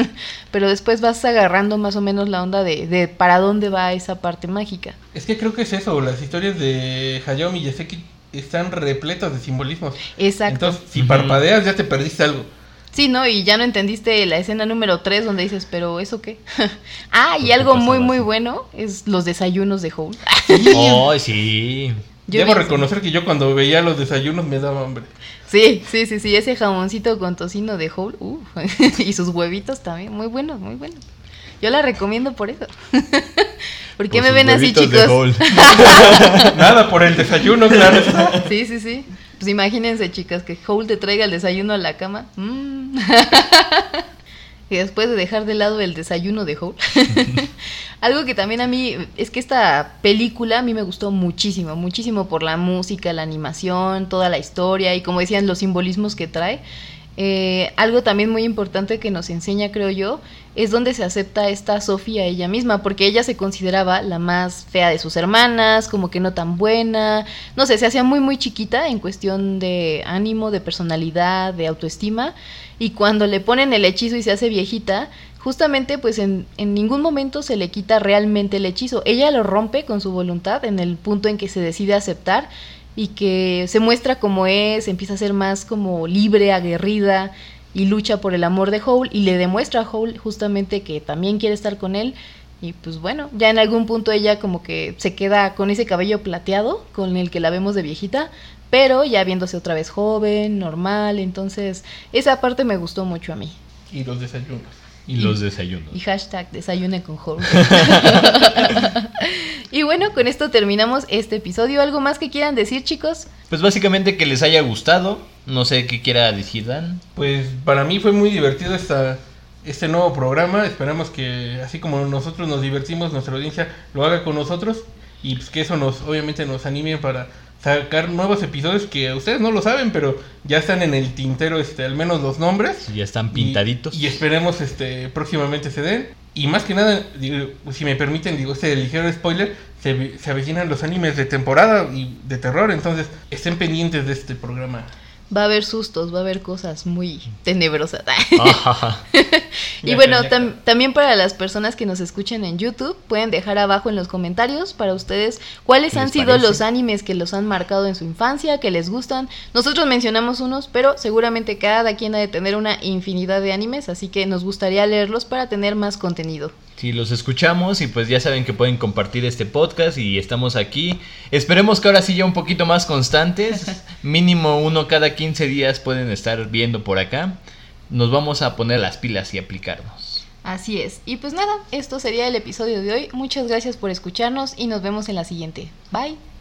Speaker 2: pero después vas agarrando más o menos la onda de, de para dónde va esa parte mágica.
Speaker 3: Es que creo que es eso, las historias de Hayao Miyazaki están repletas de simbolismos.
Speaker 2: Exacto.
Speaker 3: Entonces, si parpadeas ya te perdiste algo.
Speaker 2: Sí, ¿no? Y ya no entendiste la escena número 3 donde dices, pero ¿eso qué? ah, y
Speaker 1: ¿Por qué
Speaker 2: algo muy, muy bueno es los desayunos de Howl.
Speaker 1: ¡Oh, sí!
Speaker 2: Yo
Speaker 3: Debo reconocer que yo cuando veía los desayunos me daba hambre.
Speaker 2: Sí, sí, sí, sí, ese jamoncito con tocino de Howl, uh, y sus huevitos también, muy buenos, muy buenos. Yo la recomiendo por eso. ¿Por qué
Speaker 1: Por
Speaker 2: me ven así,
Speaker 1: de
Speaker 2: chicos?
Speaker 3: Nada por el desayuno, claro.
Speaker 2: Sí, sí, sí. Pues imagínense, chicas, que Howl te traiga el desayuno a la cama. Mm. y después de dejar de lado el desayuno de Howl. Algo que también a mí, es que esta película a mí me gustó muchísimo, muchísimo por la música, la animación, toda la historia y como decían, los simbolismos que trae. Eh, algo también muy importante que nos enseña, creo yo, es donde se acepta esta Sofía ella misma, porque ella se consideraba la más fea de sus hermanas, como que no tan buena, no sé, se hacía muy muy chiquita en cuestión de ánimo, de personalidad, de autoestima, y cuando le ponen el hechizo y se hace viejita, justamente pues en, en ningún momento se le quita realmente el hechizo, ella lo rompe con su voluntad en el punto en que se decide aceptar y que se muestra como es, empieza a ser más como libre, aguerrida y lucha por el amor de Howl y le demuestra a Howl justamente que también quiere estar con él y pues bueno, ya en algún punto ella como que se queda con ese cabello plateado con el que la vemos de viejita, pero ya viéndose otra vez joven, normal, entonces esa parte me gustó mucho a mí.
Speaker 3: Y los desayunos.
Speaker 1: Y los desayunos.
Speaker 2: Y hashtag desayune con Howl. y bueno, con esto terminamos este episodio. ¿Algo más que quieran decir, chicos?
Speaker 1: Pues básicamente que les haya gustado. No sé qué quiera decir Dan.
Speaker 3: Pues para mí fue muy divertido esta, este nuevo programa. Esperamos que así como nosotros nos divertimos, nuestra audiencia lo haga con nosotros. Y pues que eso nos, obviamente nos anime para sacar nuevos episodios que ustedes no lo saben, pero ya están en el tintero, este, al menos los nombres.
Speaker 1: Ya están pintaditos.
Speaker 3: Y, esperemos este próximamente se den. Y más que nada, digo, si me permiten, digo, este ligero spoiler, se, se avecinan los animes de temporada y de terror, entonces estén pendientes de este programa.
Speaker 2: Va a haber sustos, va a haber cosas muy tenebrosas. Y bueno, tam- también para las personas que nos escuchen en YouTube, pueden dejar abajo en los comentarios para ustedes cuáles
Speaker 1: ¿Qué
Speaker 2: han sido
Speaker 1: parece?
Speaker 2: los animes que los han marcado en su infancia, que les gustan. Nosotros mencionamos unos, pero seguramente cada quien ha de tener una infinidad de animes, así que nos gustaría leerlos para tener más contenido.
Speaker 1: Sí, los escuchamos y pues ya saben que pueden compartir este podcast y estamos aquí. Esperemos que ahora sí ya un poquito más constantes. Mínimo uno cada 15 días pueden estar viendo por acá. Nos vamos a poner las pilas y aplicarnos.
Speaker 2: Así es. Y pues nada, esto sería el episodio de hoy. Muchas gracias por escucharnos y nos vemos en la siguiente. Bye.